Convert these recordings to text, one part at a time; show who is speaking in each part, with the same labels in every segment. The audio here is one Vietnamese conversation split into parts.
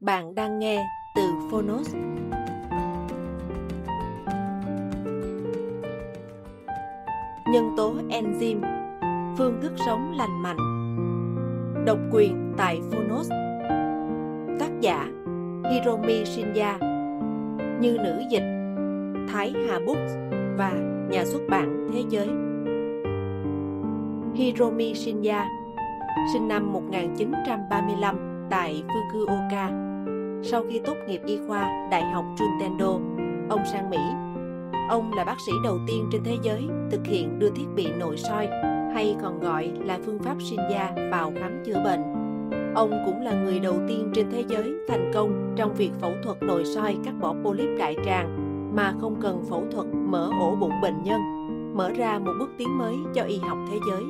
Speaker 1: Bạn đang nghe từ Phonos. Nhân tố enzyme, phương thức sống lành mạnh. Độc quyền tại Phonos. Tác giả Hiromi Shinya, như nữ dịch Thái Hà Books và nhà xuất bản Thế giới. Hiromi Shinya, sinh năm 1935 tại Fukuoka, sau khi tốt nghiệp y khoa Đại học Juntendo, ông sang Mỹ. Ông là bác sĩ đầu tiên trên thế giới thực hiện đưa thiết bị nội soi hay còn gọi là phương pháp Shinya vào khám chữa bệnh. Ông cũng là người đầu tiên trên thế giới thành công trong việc phẫu thuật nội soi cắt bỏ polyp đại tràng mà không cần phẫu thuật mở ổ bụng bệnh nhân, mở ra một bước tiến mới cho y học thế giới.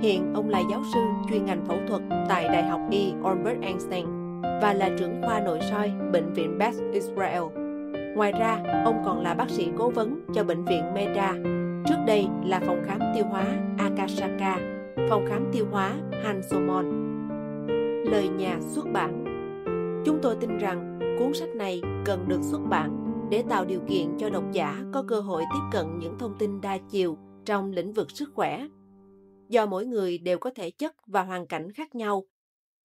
Speaker 1: Hiện ông là giáo sư chuyên ngành phẫu thuật tại Đại học Y Albert Einstein và là trưởng khoa nội soi Bệnh viện Beth Israel. Ngoài ra, ông còn là bác sĩ cố vấn cho Bệnh viện Meda, trước đây là phòng khám tiêu hóa Akasaka, phòng khám tiêu hóa Hansomon. Lời nhà xuất bản Chúng tôi tin rằng cuốn sách này cần được xuất bản để tạo điều kiện cho độc giả có cơ hội tiếp cận những thông tin đa chiều trong lĩnh vực sức khỏe. Do mỗi người đều có thể chất và hoàn cảnh khác nhau,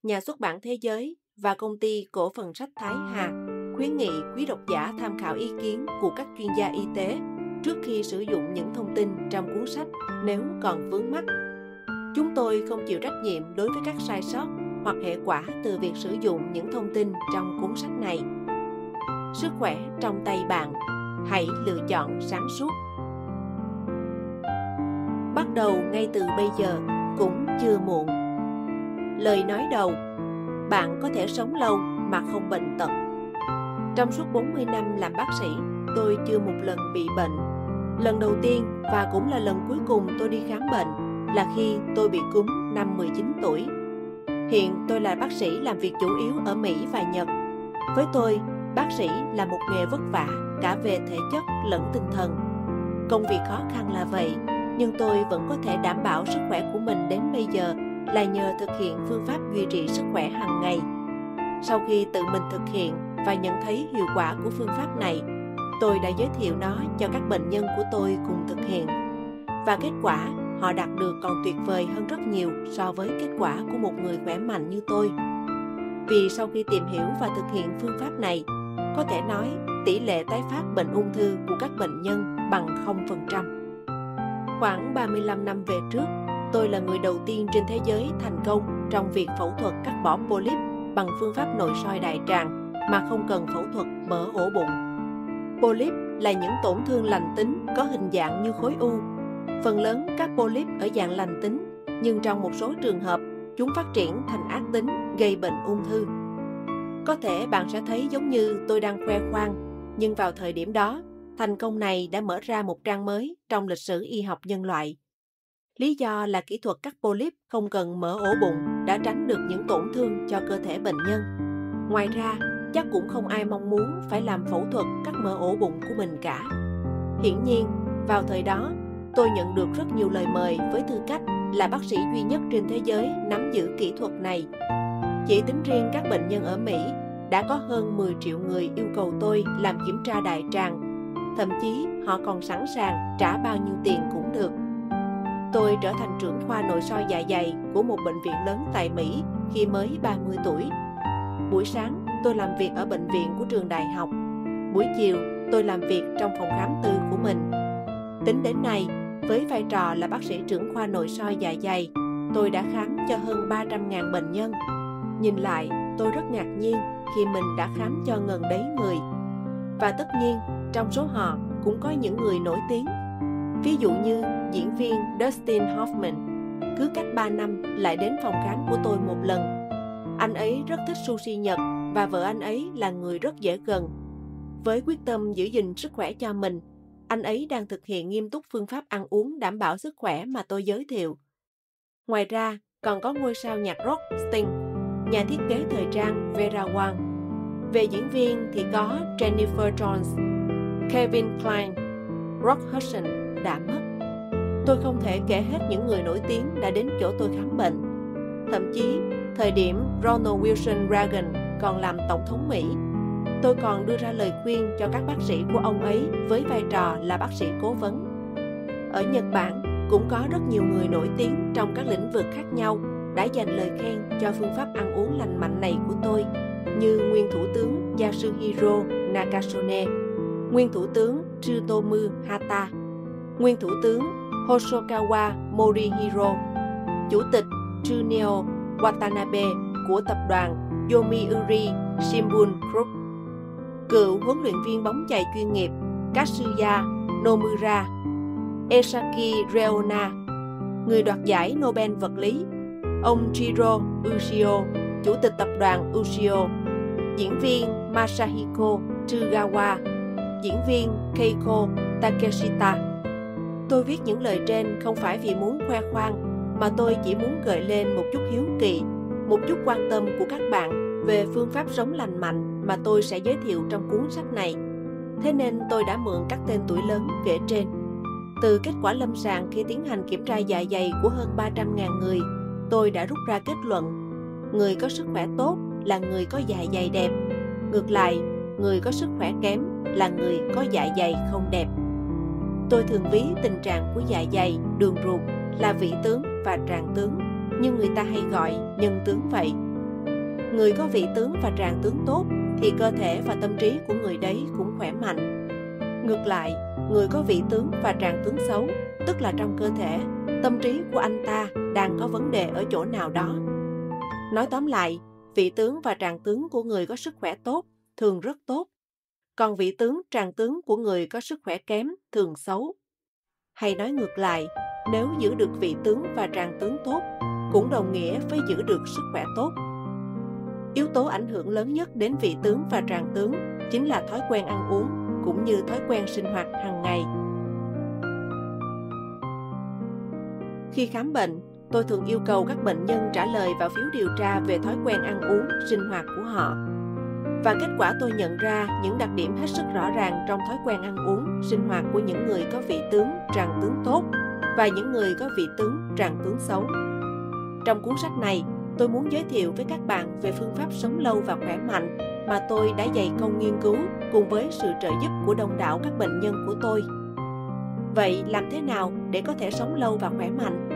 Speaker 1: nhà xuất bản thế giới và công ty cổ phần sách Thái Hà khuyến nghị quý độc giả tham khảo ý kiến của các chuyên gia y tế trước khi sử dụng những thông tin trong cuốn sách nếu còn vướng mắc. Chúng tôi không chịu trách nhiệm đối với các sai sót hoặc hệ quả từ việc sử dụng những thông tin trong cuốn sách này. Sức khỏe trong tay bạn, hãy lựa chọn sáng suốt. Bắt đầu ngay từ bây giờ cũng chưa muộn. Lời nói đầu bạn có thể sống lâu mà không bệnh tật. Trong suốt 40 năm làm bác sĩ, tôi chưa một lần bị bệnh. Lần đầu tiên và cũng là lần cuối cùng tôi đi khám bệnh là khi tôi bị cúm năm 19 tuổi. Hiện tôi là bác sĩ làm việc chủ yếu ở Mỹ và Nhật. Với tôi, bác sĩ là một nghề vất vả cả về thể chất lẫn tinh thần. Công việc khó khăn là vậy, nhưng tôi vẫn có thể đảm bảo sức khỏe của mình đến bây giờ là nhờ thực hiện phương pháp duy trì sức khỏe hàng ngày. Sau khi tự mình thực hiện và nhận thấy hiệu quả của phương pháp này, tôi đã giới thiệu nó cho các bệnh nhân của tôi cùng thực hiện. Và kết quả họ đạt được còn tuyệt vời hơn rất nhiều so với kết quả của một người khỏe mạnh như tôi. Vì sau khi tìm hiểu và thực hiện phương pháp này, có thể nói tỷ lệ tái phát bệnh ung thư của các bệnh nhân bằng 0%. Khoảng 35 năm về trước, tôi là người đầu tiên trên thế giới thành công trong việc phẫu thuật cắt bỏ polyp bằng phương pháp nội soi đại tràng mà không cần phẫu thuật mở ổ bụng. Polyp là những tổn thương lành tính có hình dạng như khối u. Phần lớn các polyp ở dạng lành tính, nhưng trong một số trường hợp, chúng phát triển thành ác tính gây bệnh ung thư. Có thể bạn sẽ thấy giống như tôi đang khoe khoang, nhưng vào thời điểm đó, thành công này đã mở ra một trang mới trong lịch sử y học nhân loại. Lý do là kỹ thuật cắt polyp không cần mở ổ bụng đã tránh được những tổn thương cho cơ thể bệnh nhân. Ngoài ra, chắc cũng không ai mong muốn phải làm phẫu thuật cắt mở ổ bụng của mình cả. Hiển nhiên, vào thời đó, tôi nhận được rất nhiều lời mời với tư cách là bác sĩ duy nhất trên thế giới nắm giữ kỹ thuật này. Chỉ tính riêng các bệnh nhân ở Mỹ, đã có hơn 10 triệu người yêu cầu tôi làm kiểm tra đại tràng. Thậm chí họ còn sẵn sàng trả bao nhiêu tiền cũng được. Tôi trở thành trưởng khoa nội soi dạ dày của một bệnh viện lớn tại Mỹ khi mới 30 tuổi. Buổi sáng, tôi làm việc ở bệnh viện của trường đại học. Buổi chiều, tôi làm việc trong phòng khám tư của mình. Tính đến nay, với vai trò là bác sĩ trưởng khoa nội soi dạ dày, tôi đã khám cho hơn 300.000 bệnh nhân. Nhìn lại, tôi rất ngạc nhiên khi mình đã khám cho gần đấy người. Và tất nhiên, trong số họ cũng có những người nổi tiếng. Ví dụ như diễn viên Dustin Hoffman, cứ cách 3 năm lại đến phòng khám của tôi một lần. Anh ấy rất thích sushi Nhật và vợ anh ấy là người rất dễ gần. Với quyết tâm giữ gìn sức khỏe cho mình, anh ấy đang thực hiện nghiêm túc phương pháp ăn uống đảm bảo sức khỏe mà tôi giới thiệu. Ngoài ra, còn có ngôi sao nhạc rock Sting, nhà thiết kế thời trang Vera Wang. Về diễn viên thì có Jennifer Jones, Kevin Kline, Rock Hudson đã mất. Tôi không thể kể hết những người nổi tiếng đã đến chỗ tôi khám bệnh. Thậm chí, thời điểm Ronald Wilson Reagan còn làm tổng thống Mỹ. Tôi còn đưa ra lời khuyên cho các bác sĩ của ông ấy với vai trò là bác sĩ cố vấn. Ở Nhật Bản cũng có rất nhiều người nổi tiếng trong các lĩnh vực khác nhau đã dành lời khen cho phương pháp ăn uống lành mạnh này của tôi như nguyên thủ tướng Yasuhiro Nakasone, nguyên thủ tướng Tsutomu Hata, nguyên thủ tướng Hosokawa Morihiro, chủ tịch Junio Watanabe của tập đoàn Yomiuri Shimbun Group, cựu huấn luyện viên bóng chày chuyên nghiệp Katsuya Nomura, Esaki Reona, người đoạt giải Nobel vật lý, ông Jiro Ushio, chủ tịch tập đoàn Ushio, diễn viên Masahiko Tsugawa, diễn viên Keiko Takeshita. Tôi viết những lời trên không phải vì muốn khoe khoang, mà tôi chỉ muốn gợi lên một chút hiếu kỳ, một chút quan tâm của các bạn về phương pháp sống lành mạnh mà tôi sẽ giới thiệu trong cuốn sách này. Thế nên tôi đã mượn các tên tuổi lớn kể trên. Từ kết quả lâm sàng khi tiến hành kiểm tra dạ dày của hơn 300.000 người, tôi đã rút ra kết luận người có sức khỏe tốt là người có dạ dày đẹp. Ngược lại, người có sức khỏe kém là người có dạ dày không đẹp. Tôi thường ví tình trạng của dạ dày, đường ruột là vị tướng và tràng tướng, nhưng người ta hay gọi nhân tướng vậy. Người có vị tướng và tràng tướng tốt thì cơ thể và tâm trí của người đấy cũng khỏe mạnh. Ngược lại, người có vị tướng và tràng tướng xấu, tức là trong cơ thể, tâm trí của anh ta đang có vấn đề ở chỗ nào đó. Nói tóm lại, vị tướng và tràng tướng của người có sức khỏe tốt thường rất tốt, còn vị tướng tràng tướng của người có sức khỏe kém thường xấu. Hay nói ngược lại, nếu giữ được vị tướng và tràng tướng tốt, cũng đồng nghĩa với giữ được sức khỏe tốt. Yếu tố ảnh hưởng lớn nhất đến vị tướng và tràng tướng chính là thói quen ăn uống cũng như thói quen sinh hoạt hàng ngày. Khi khám bệnh, tôi thường yêu cầu các bệnh nhân trả lời vào phiếu điều tra về thói quen ăn uống, sinh hoạt của họ. Và kết quả tôi nhận ra những đặc điểm hết sức rõ ràng trong thói quen ăn uống, sinh hoạt của những người có vị tướng, tràng tướng tốt và những người có vị tướng, tràng tướng xấu. Trong cuốn sách này, tôi muốn giới thiệu với các bạn về phương pháp sống lâu và khỏe mạnh mà tôi đã dày công nghiên cứu cùng với sự trợ giúp của đông đảo các bệnh nhân của tôi. Vậy làm thế nào để có thể sống lâu và khỏe mạnh?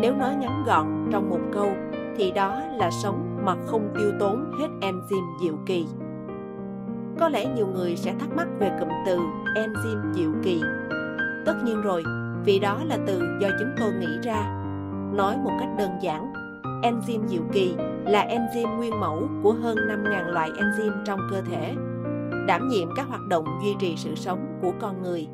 Speaker 1: Nếu nói ngắn gọn trong một câu thì đó là sống mà không tiêu tốn hết enzyme diệu kỳ. Có lẽ nhiều người sẽ thắc mắc về cụm từ enzyme diệu kỳ. Tất nhiên rồi, vì đó là từ do chúng tôi nghĩ ra. Nói một cách đơn giản, enzyme diệu kỳ là enzyme nguyên mẫu của hơn 5.000 loại enzyme trong cơ thể, đảm nhiệm các hoạt động duy trì sự sống của con người.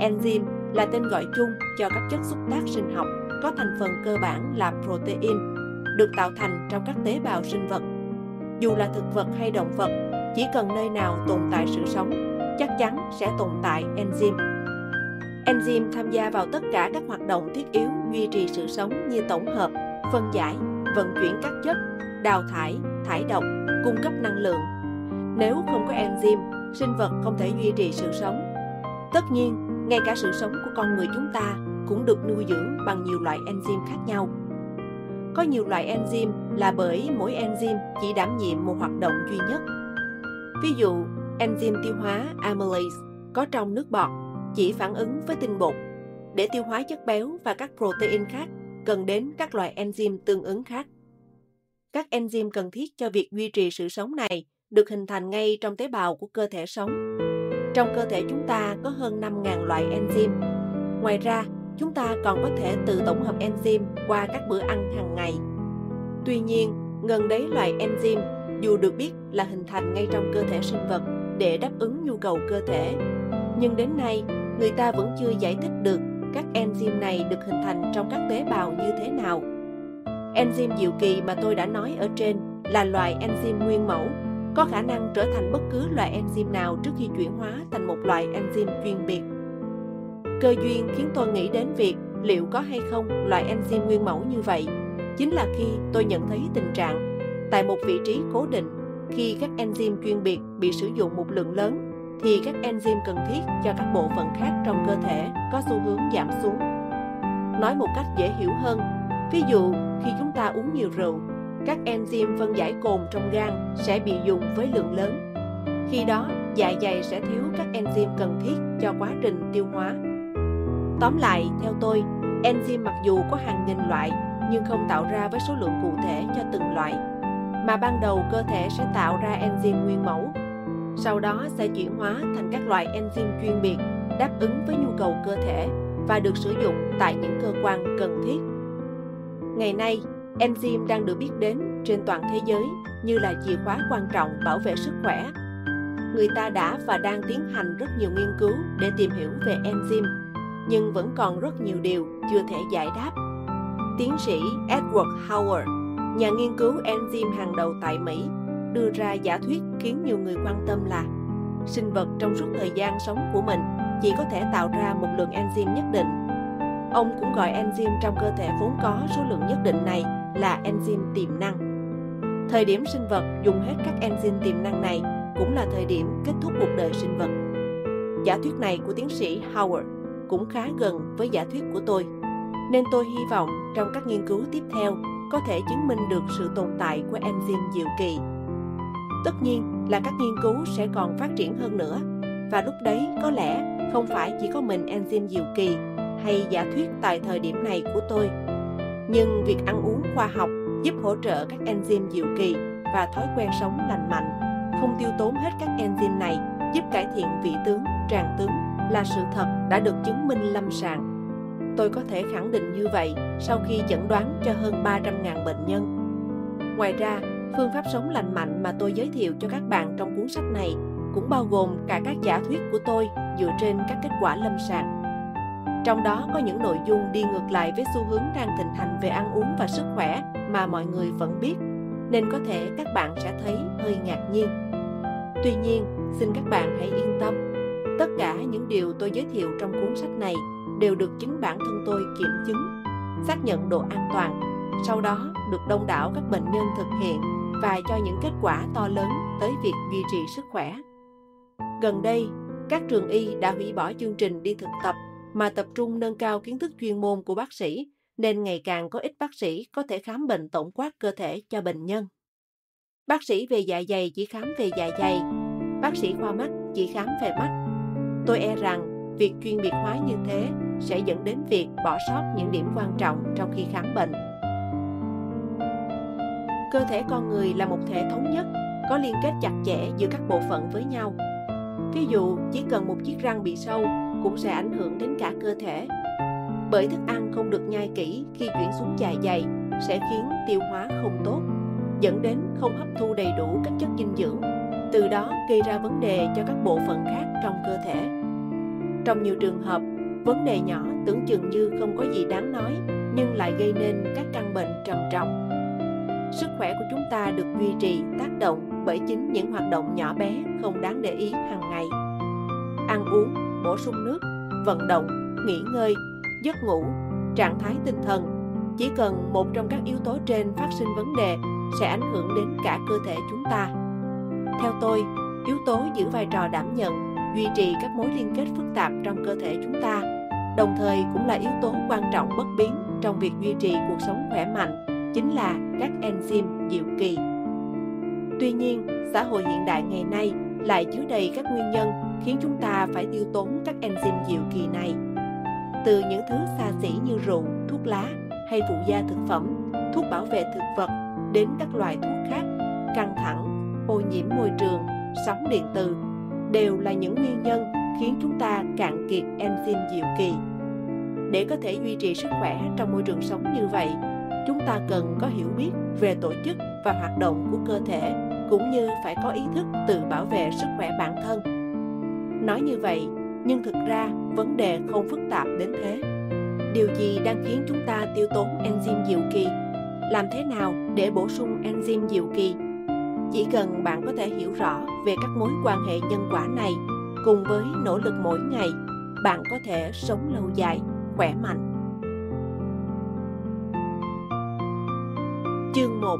Speaker 1: Enzyme là tên gọi chung cho các chất xúc tác sinh học có thành phần cơ bản là protein, được tạo thành trong các tế bào sinh vật. Dù là thực vật hay động vật, chỉ cần nơi nào tồn tại sự sống, chắc chắn sẽ tồn tại enzyme. Enzyme tham gia vào tất cả các hoạt động thiết yếu duy trì sự sống như tổng hợp, phân giải, vận chuyển các chất, đào thải, thải độc, cung cấp năng lượng. Nếu không có enzyme, sinh vật không thể duy trì sự sống. Tất nhiên, ngay cả sự sống của con người chúng ta cũng được nuôi dưỡng bằng nhiều loại enzyme khác nhau. Có nhiều loại enzyme là bởi mỗi enzyme chỉ đảm nhiệm một hoạt động duy nhất. Ví dụ, enzyme tiêu hóa amylase có trong nước bọt chỉ phản ứng với tinh bột. Để tiêu hóa chất béo và các protein khác, cần đến các loại enzyme tương ứng khác. Các enzyme cần thiết cho việc duy trì sự sống này được hình thành ngay trong tế bào của cơ thể sống. Trong cơ thể chúng ta có hơn 5.000 loại enzyme. Ngoài ra, chúng ta còn có thể tự tổng hợp enzyme qua các bữa ăn hàng ngày. Tuy nhiên, gần đấy loại enzyme dù được biết là hình thành ngay trong cơ thể sinh vật để đáp ứng nhu cầu cơ thể, nhưng đến nay người ta vẫn chưa giải thích được các enzyme này được hình thành trong các tế bào như thế nào. Enzyme diệu kỳ mà tôi đã nói ở trên là loại enzyme nguyên mẫu, có khả năng trở thành bất cứ loại enzyme nào trước khi chuyển hóa thành một loại enzyme chuyên biệt. Cơ duyên khiến tôi nghĩ đến việc liệu có hay không loại enzyme nguyên mẫu như vậy chính là khi tôi nhận thấy tình trạng tại một vị trí cố định khi các enzyme chuyên biệt bị sử dụng một lượng lớn thì các enzyme cần thiết cho các bộ phận khác trong cơ thể có xu hướng giảm xuống. Nói một cách dễ hiểu hơn, ví dụ khi chúng ta uống nhiều rượu, các enzyme phân giải cồn trong gan sẽ bị dùng với lượng lớn. Khi đó, dạ dày sẽ thiếu các enzyme cần thiết cho quá trình tiêu hóa. Tóm lại, theo tôi, enzyme mặc dù có hàng nghìn loại nhưng không tạo ra với số lượng cụ thể cho từng loại, mà ban đầu cơ thể sẽ tạo ra enzyme nguyên mẫu, sau đó sẽ chuyển hóa thành các loại enzyme chuyên biệt đáp ứng với nhu cầu cơ thể và được sử dụng tại những cơ quan cần thiết. Ngày nay, enzyme đang được biết đến trên toàn thế giới như là chìa khóa quan trọng bảo vệ sức khỏe. Người ta đã và đang tiến hành rất nhiều nghiên cứu để tìm hiểu về enzyme, nhưng vẫn còn rất nhiều điều chưa thể giải đáp. Tiến sĩ Edward Howard, nhà nghiên cứu enzyme hàng đầu tại Mỹ, đưa ra giả thuyết khiến nhiều người quan tâm là sinh vật trong suốt thời gian sống của mình chỉ có thể tạo ra một lượng enzyme nhất định. Ông cũng gọi enzyme trong cơ thể vốn có số lượng nhất định này là enzyme tiềm năng. Thời điểm sinh vật dùng hết các enzyme tiềm năng này cũng là thời điểm kết thúc cuộc đời sinh vật. Giả thuyết này của tiến sĩ Howard cũng khá gần với giả thuyết của tôi, nên tôi hy vọng trong các nghiên cứu tiếp theo có thể chứng minh được sự tồn tại của enzyme diệu kỳ. Tất nhiên là các nghiên cứu sẽ còn phát triển hơn nữa và lúc đấy có lẽ không phải chỉ có mình enzyme diệu kỳ hay giả thuyết tại thời điểm này của tôi nhưng việc ăn uống khoa học giúp hỗ trợ các enzyme diệu kỳ và thói quen sống lành mạnh không tiêu tốn hết các enzyme này giúp cải thiện vị tướng tràng tướng là sự thật đã được chứng minh lâm sàng tôi có thể khẳng định như vậy sau khi chẩn đoán cho hơn 300.000 bệnh nhân. Ngoài ra, phương pháp sống lành mạnh mà tôi giới thiệu cho các bạn trong cuốn sách này cũng bao gồm cả các giả thuyết của tôi dựa trên các kết quả lâm sàng. Trong đó có những nội dung đi ngược lại với xu hướng đang thịnh hành về ăn uống và sức khỏe mà mọi người vẫn biết, nên có thể các bạn sẽ thấy hơi ngạc nhiên. Tuy nhiên, xin các bạn hãy yên tâm. Tất cả những điều tôi giới thiệu trong cuốn sách này đều được chính bản thân tôi kiểm chứng, xác nhận độ an toàn, sau đó được đông đảo các bệnh nhân thực hiện và cho những kết quả to lớn tới việc duy trì sức khỏe. Gần đây, các trường y đã hủy bỏ chương trình đi thực tập mà tập trung nâng cao kiến thức chuyên môn của bác sĩ, nên ngày càng có ít bác sĩ có thể khám bệnh tổng quát cơ thể cho bệnh nhân. Bác sĩ về dạ dày chỉ khám về dạ dày, bác sĩ khoa mắt chỉ khám về mắt. Tôi e rằng việc chuyên biệt hóa như thế sẽ dẫn đến việc bỏ sót những điểm quan trọng trong khi khám bệnh. Cơ thể con người là một thể thống nhất, có liên kết chặt chẽ giữa các bộ phận với nhau. Ví dụ, chỉ cần một chiếc răng bị sâu cũng sẽ ảnh hưởng đến cả cơ thể. Bởi thức ăn không được nhai kỹ khi chuyển xuống dạ dày sẽ khiến tiêu hóa không tốt, dẫn đến không hấp thu đầy đủ các chất dinh dưỡng, từ đó gây ra vấn đề cho các bộ phận khác trong cơ thể. Trong nhiều trường hợp, vấn đề nhỏ tưởng chừng như không có gì đáng nói nhưng lại gây nên các căn bệnh trầm trọng. Sức khỏe của chúng ta được duy trì tác động bởi chính những hoạt động nhỏ bé không đáng để ý hàng ngày. Ăn uống bổ sung nước vận động nghỉ ngơi giấc ngủ trạng thái tinh thần chỉ cần một trong các yếu tố trên phát sinh vấn đề sẽ ảnh hưởng đến cả cơ thể chúng ta. Theo tôi yếu tố giữ vai trò đảm nhận duy trì các mối liên kết phức tạp trong cơ thể chúng ta, đồng thời cũng là yếu tố quan trọng bất biến trong việc duy trì cuộc sống khỏe mạnh, chính là các enzyme diệu kỳ. Tuy nhiên, xã hội hiện đại ngày nay lại chứa đầy các nguyên nhân khiến chúng ta phải tiêu tốn các enzyme diệu kỳ này. Từ những thứ xa xỉ như rượu, thuốc lá hay phụ gia thực phẩm, thuốc bảo vệ thực vật đến các loại thuốc khác, căng thẳng, ô nhiễm môi trường, sóng điện từ đều là những nguyên nhân khiến chúng ta cạn kiệt enzyme diệu kỳ. Để có thể duy trì sức khỏe trong môi trường sống như vậy, chúng ta cần có hiểu biết về tổ chức và hoạt động của cơ thể cũng như phải có ý thức tự bảo vệ sức khỏe bản thân. Nói như vậy, nhưng thực ra vấn đề không phức tạp đến thế. Điều gì đang khiến chúng ta tiêu tốn enzyme diệu kỳ? Làm thế nào để bổ sung enzyme diệu kỳ chỉ cần bạn có thể hiểu rõ về các mối quan hệ nhân quả này cùng với nỗ lực mỗi ngày, bạn có thể sống lâu dài, khỏe mạnh. Chương 1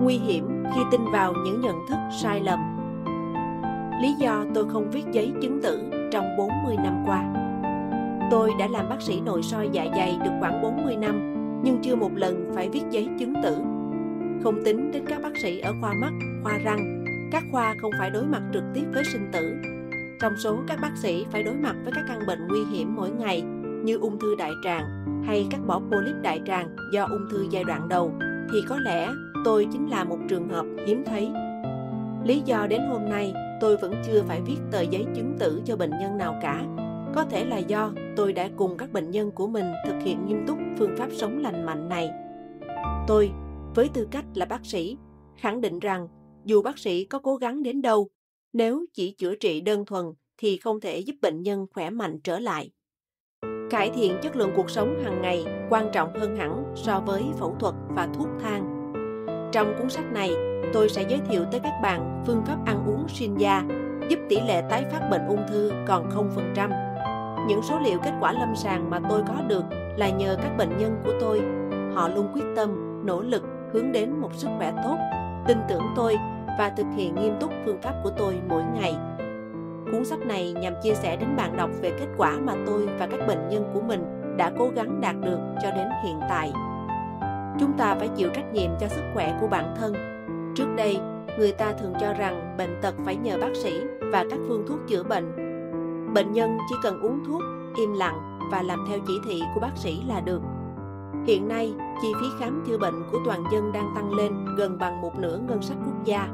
Speaker 1: nguy hiểm khi tin vào những nhận thức sai lầm. Lý do tôi không viết giấy chứng tử trong 40 năm qua. Tôi đã làm bác sĩ nội soi dạ dày được khoảng 40 năm, nhưng chưa một lần phải viết giấy chứng tử. Không tính đến các bác sĩ ở khoa mắt, khoa răng, các khoa không phải đối mặt trực tiếp với sinh tử. Trong số các bác sĩ phải đối mặt với các căn bệnh nguy hiểm mỗi ngày như ung thư đại tràng hay cắt bỏ polyp đại tràng do ung thư giai đoạn đầu thì có lẽ tôi chính là một trường hợp hiếm thấy. Lý do đến hôm nay tôi vẫn chưa phải viết tờ giấy chứng tử cho bệnh nhân nào cả. Có thể là do tôi đã cùng các bệnh nhân của mình thực hiện nghiêm túc phương pháp sống lành mạnh này. Tôi, với tư cách là bác sĩ, khẳng định rằng dù bác sĩ có cố gắng đến đâu, nếu chỉ chữa trị đơn thuần thì không thể giúp bệnh nhân khỏe mạnh trở lại. Cải thiện chất lượng cuộc sống hàng ngày quan trọng hơn hẳn so với phẫu thuật và thuốc thang. Trong cuốn sách này, tôi sẽ giới thiệu tới các bạn phương pháp ăn uống Shinya giúp tỷ lệ tái phát bệnh ung thư còn 0%. Những số liệu kết quả lâm sàng mà tôi có được là nhờ các bệnh nhân của tôi. Họ luôn quyết tâm, nỗ lực hướng đến một sức khỏe tốt, tin tưởng tôi và thực hiện nghiêm túc phương pháp của tôi mỗi ngày. Cuốn sách này nhằm chia sẻ đến bạn đọc về kết quả mà tôi và các bệnh nhân của mình đã cố gắng đạt được cho đến hiện tại. Chúng ta phải chịu trách nhiệm cho sức khỏe của bản thân. Trước đây, người ta thường cho rằng bệnh tật phải nhờ bác sĩ và các phương thuốc chữa bệnh. Bệnh nhân chỉ cần uống thuốc, im lặng và làm theo chỉ thị của bác sĩ là được. Hiện nay, chi phí khám chữa bệnh của toàn dân đang tăng lên gần bằng một nửa ngân sách quốc gia.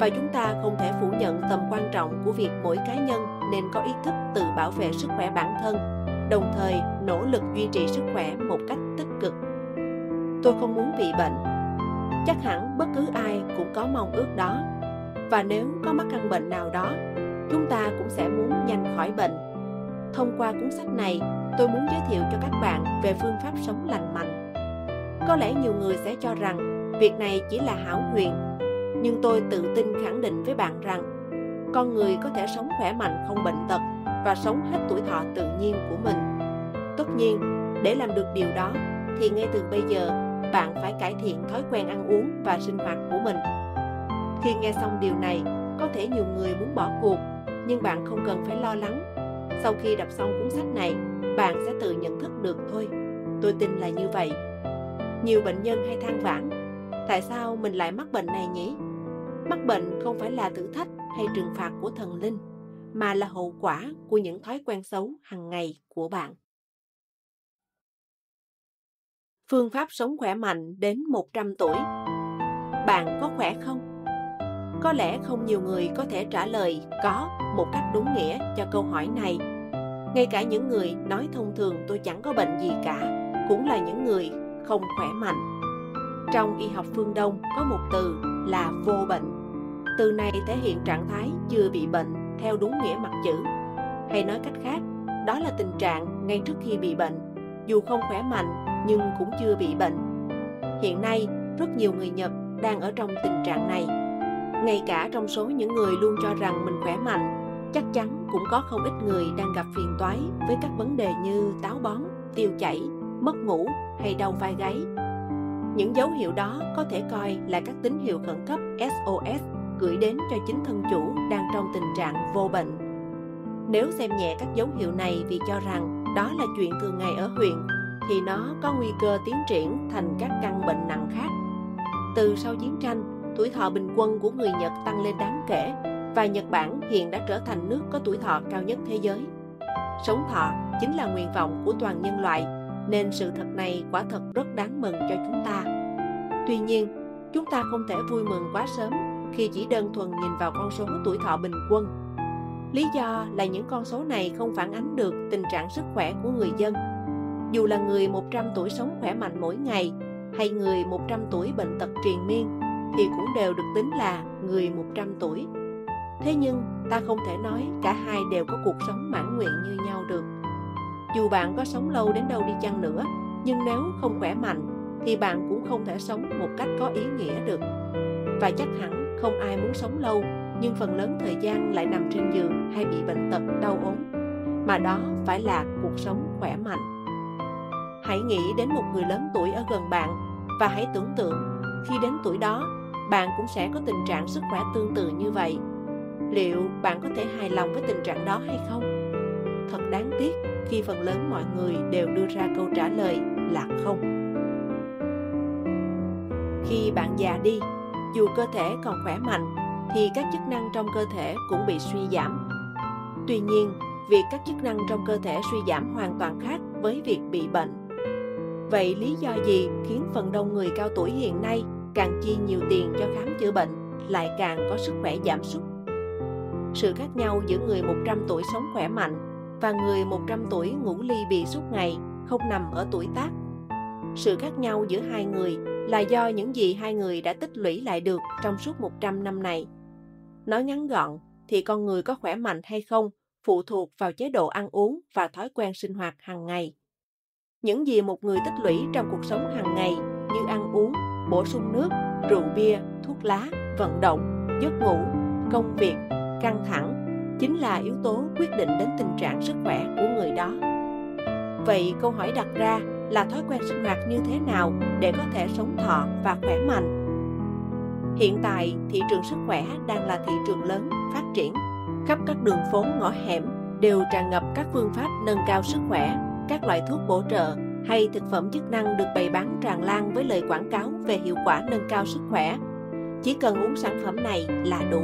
Speaker 1: Và chúng ta không thể phủ nhận tầm quan trọng của việc mỗi cá nhân nên có ý thức tự bảo vệ sức khỏe bản thân đồng thời nỗ lực duy trì sức khỏe một cách tích cực. Tôi không muốn bị bệnh. Chắc hẳn bất cứ ai cũng có mong ước đó. Và nếu có mắc căn bệnh nào đó chúng ta cũng sẽ muốn nhanh khỏi bệnh. Thông qua cuốn sách này tôi muốn giới thiệu cho các bạn về phương pháp sống lành mạnh. Có lẽ nhiều người sẽ cho rằng việc này chỉ là hảo huyền, nhưng tôi tự tin khẳng định với bạn rằng con người có thể sống khỏe mạnh không bệnh tật và sống hết tuổi thọ tự nhiên của mình. Tất nhiên, để làm được điều đó thì ngay từ bây giờ, bạn phải cải thiện thói quen ăn uống và sinh hoạt của mình. Khi nghe xong điều này, có thể nhiều người muốn bỏ cuộc, nhưng bạn không cần phải lo lắng. Sau khi đọc xong cuốn sách này bạn sẽ tự nhận thức được thôi. Tôi tin là như vậy. Nhiều bệnh nhân hay than vãn, tại sao mình lại mắc bệnh này nhỉ? Mắc bệnh không phải là thử thách hay trừng phạt của thần linh, mà là hậu quả của những thói quen xấu hàng ngày của bạn. Phương pháp sống khỏe mạnh đến 100 tuổi. Bạn có khỏe không? Có lẽ không nhiều người có thể trả lời có một cách đúng nghĩa cho câu hỏi này ngay cả những người nói thông thường tôi chẳng có bệnh gì cả, cũng là những người không khỏe mạnh. Trong y học phương đông có một từ là vô bệnh. Từ này thể hiện trạng thái chưa bị bệnh theo đúng nghĩa mặt chữ. Hay nói cách khác, đó là tình trạng ngay trước khi bị bệnh, dù không khỏe mạnh nhưng cũng chưa bị bệnh. Hiện nay, rất nhiều người nhật đang ở trong tình trạng này. Ngay cả trong số những người luôn cho rằng mình khỏe mạnh, chắc chắn cũng có không ít người đang gặp phiền toái với các vấn đề như táo bón tiêu chảy mất ngủ hay đau vai gáy những dấu hiệu đó có thể coi là các tín hiệu khẩn cấp SOS gửi đến cho chính thân chủ đang trong tình trạng vô bệnh. Nếu xem nhẹ các dấu hiệu này vì cho rằng đó là chuyện thường ngày ở huyện, thì nó có nguy cơ tiến triển thành các căn bệnh nặng khác. Từ sau chiến tranh, tuổi thọ bình quân của người Nhật tăng lên đáng kể và Nhật Bản hiện đã trở thành nước có tuổi thọ cao nhất thế giới. Sống thọ chính là nguyện vọng của toàn nhân loại, nên sự thật này quả thật rất đáng mừng cho chúng ta tuy nhiên, chúng ta không thể vui mừng quá sớm khi chỉ đơn thuần nhìn vào con số tuổi thọ bình quân lý do là những con số này không phản ánh được tình trạng sức khỏe của người dân dù là người 100 tuổi sống khỏe mạnh mỗi ngày, hay người 100 tuổi bệnh tật triền miên, thì cũng đều được tính là người 100 tuổi. Thế nhưng, ta không thể nói cả hai đều có cuộc sống mãn nguyện như nhau được. Dù bạn có sống lâu đến đâu đi chăng nữa, nhưng nếu không khỏe mạnh, thì bạn cũng không thể sống một cách có ý nghĩa được. Và chắc hẳn không ai muốn sống lâu, nhưng phần lớn thời gian lại nằm trên giường hay bị bệnh tật, đau ốm. Mà đó phải là cuộc sống khỏe mạnh. Hãy nghĩ đến một người lớn tuổi ở gần bạn, và hãy tưởng tượng, khi đến tuổi đó, bạn cũng sẽ có tình trạng sức khỏe tương tự như vậy liệu bạn có thể hài lòng với tình trạng đó hay không thật đáng tiếc khi phần lớn mọi người đều đưa ra câu trả lời là không Khi bạn già đi, dù cơ thể còn khỏe mạnh, thì các chức năng trong cơ thể cũng bị suy giảm. Tuy nhiên, việc các chức năng trong cơ thể suy giảm hoàn toàn khác với việc bị bệnh. Vậy lý do gì khiến phần đông người cao tuổi hiện nay càng chi nhiều tiền cho khám chữa bệnh lại càng có sức khỏe giảm sút? Sự khác nhau giữa người 100 tuổi sống khỏe mạnh và người 100 tuổi ngủ ly bì suốt ngày không nằm ở tuổi tác. Sự khác nhau giữa hai người là do những gì hai người đã tích lũy lại được trong suốt 100 năm này. Nói ngắn gọn thì con người có khỏe mạnh hay không phụ thuộc vào chế độ ăn uống và thói quen sinh hoạt hàng ngày. Những gì một người tích lũy trong cuộc sống hàng ngày như ăn uống, bổ sung nước, rượu bia, thuốc lá, vận động, giấc ngủ, công việc, căng thẳng chính là yếu tố quyết định đến tình trạng sức khỏe của người đó. Vậy câu hỏi đặt ra là thói quen sinh hoạt như thế nào để có thể sống thọ và khỏe mạnh? Hiện tại, thị trường sức khỏe đang là thị trường lớn, phát triển. Khắp các đường phố ngõ hẻm đều tràn ngập các phương pháp nâng cao sức khỏe, các loại thuốc bổ trợ hay thực phẩm chức năng được bày bán tràn lan với lời quảng cáo về hiệu quả nâng cao sức khỏe. Chỉ cần uống sản phẩm này là đủ.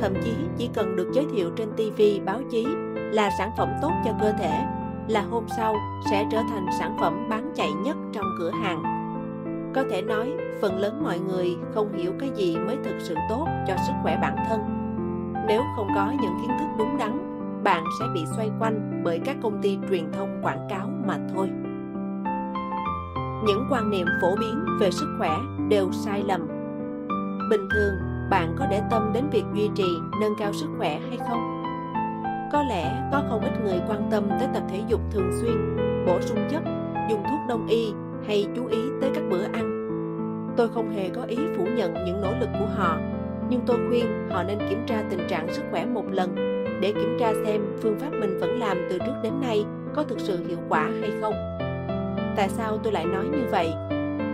Speaker 1: Thậm chí chỉ cần được giới thiệu trên TV, báo chí là sản phẩm tốt cho cơ thể là hôm sau sẽ trở thành sản phẩm bán chạy nhất trong cửa hàng. Có thể nói, phần lớn mọi người không hiểu cái gì mới thực sự tốt cho sức khỏe bản thân. Nếu không có những kiến thức đúng đắn, bạn sẽ bị xoay quanh bởi các công ty truyền thông quảng cáo mà thôi. Những quan niệm phổ biến về sức khỏe đều sai lầm. Bình thường, bạn có để tâm đến việc duy trì, nâng cao sức khỏe hay không? Có lẽ có không ít người quan tâm tới tập thể dục thường xuyên, bổ sung chất, dùng thuốc đông y hay chú ý tới các bữa ăn. Tôi không hề có ý phủ nhận những nỗ lực của họ, nhưng tôi khuyên họ nên kiểm tra tình trạng sức khỏe một lần để kiểm tra xem phương pháp mình vẫn làm từ trước đến nay có thực sự hiệu quả hay không. Tại sao tôi lại nói như vậy?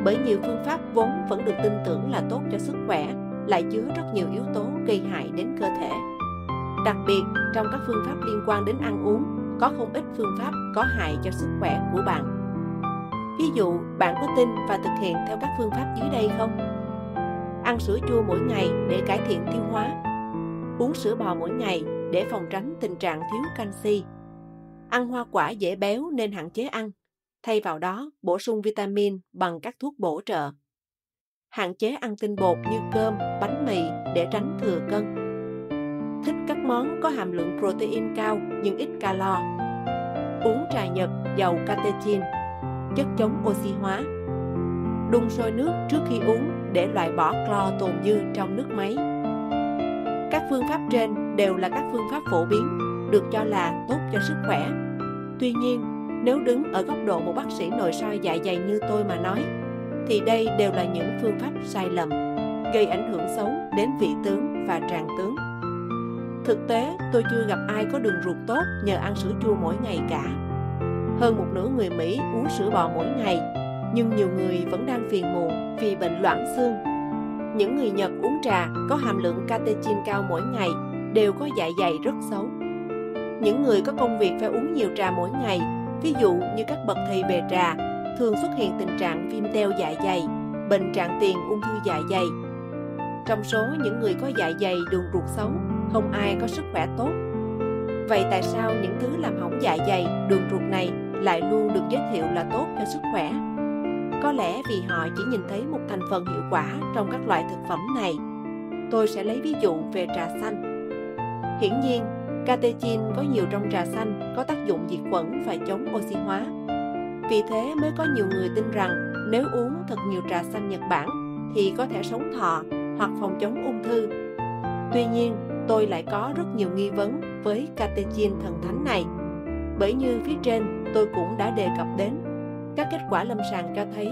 Speaker 1: Bởi nhiều phương pháp vốn vẫn được tin tưởng là tốt cho sức khỏe lại chứa rất nhiều yếu tố gây hại đến cơ thể. Đặc biệt, trong các phương pháp liên quan đến ăn uống, có không ít phương pháp có hại cho sức khỏe của bạn. Ví dụ, bạn có tin và thực hiện theo các phương pháp dưới đây không? Ăn sữa chua mỗi ngày để cải thiện tiêu hóa. Uống sữa bò mỗi ngày để phòng tránh tình trạng thiếu canxi. Ăn hoa quả dễ béo nên hạn chế ăn. Thay vào đó, bổ sung vitamin bằng các thuốc bổ trợ. Hạn chế ăn tinh bột như cơm, bánh mì để tránh thừa cân thích các món có hàm lượng protein cao nhưng ít calo. Uống trà nhật giàu catechin, chất chống oxy hóa. Đun sôi nước trước khi uống để loại bỏ clo tồn dư trong nước máy. Các phương pháp trên đều là các phương pháp phổ biến, được cho là tốt cho sức khỏe. Tuy nhiên, nếu đứng ở góc độ một bác sĩ nội soi dạ dày như tôi mà nói, thì đây đều là những phương pháp sai lầm, gây ảnh hưởng xấu đến vị tướng và tràng tướng. Thực tế, tôi chưa gặp ai có đường ruột tốt nhờ ăn sữa chua mỗi ngày cả. Hơn một nửa người Mỹ uống sữa bò mỗi ngày, nhưng nhiều người vẫn đang phiền muộn vì bệnh loãng xương. Những người Nhật uống trà có hàm lượng catechin cao mỗi ngày đều có dạ dày rất xấu. Những người có công việc phải uống nhiều trà mỗi ngày, ví dụ như các bậc thầy về trà, thường xuất hiện tình trạng viêm teo dạ dày, bệnh trạng tiền ung thư dạ dày. Trong số những người có dạ dày đường ruột xấu không ai có sức khỏe tốt. Vậy tại sao những thứ làm hỏng dạ dày, đường ruột này lại luôn được giới thiệu là tốt cho sức khỏe? Có lẽ vì họ chỉ nhìn thấy một thành phần hiệu quả trong các loại thực phẩm này. Tôi sẽ lấy ví dụ về trà xanh. Hiển nhiên, catechin có nhiều trong trà xanh có tác dụng diệt khuẩn và chống oxy hóa. Vì thế mới có nhiều người tin rằng nếu uống thật nhiều trà xanh Nhật Bản thì có thể sống thọ hoặc phòng chống ung thư. Tuy nhiên, tôi lại có rất nhiều nghi vấn với catechin thần thánh này. Bởi như phía trên tôi cũng đã đề cập đến, các kết quả lâm sàng cho thấy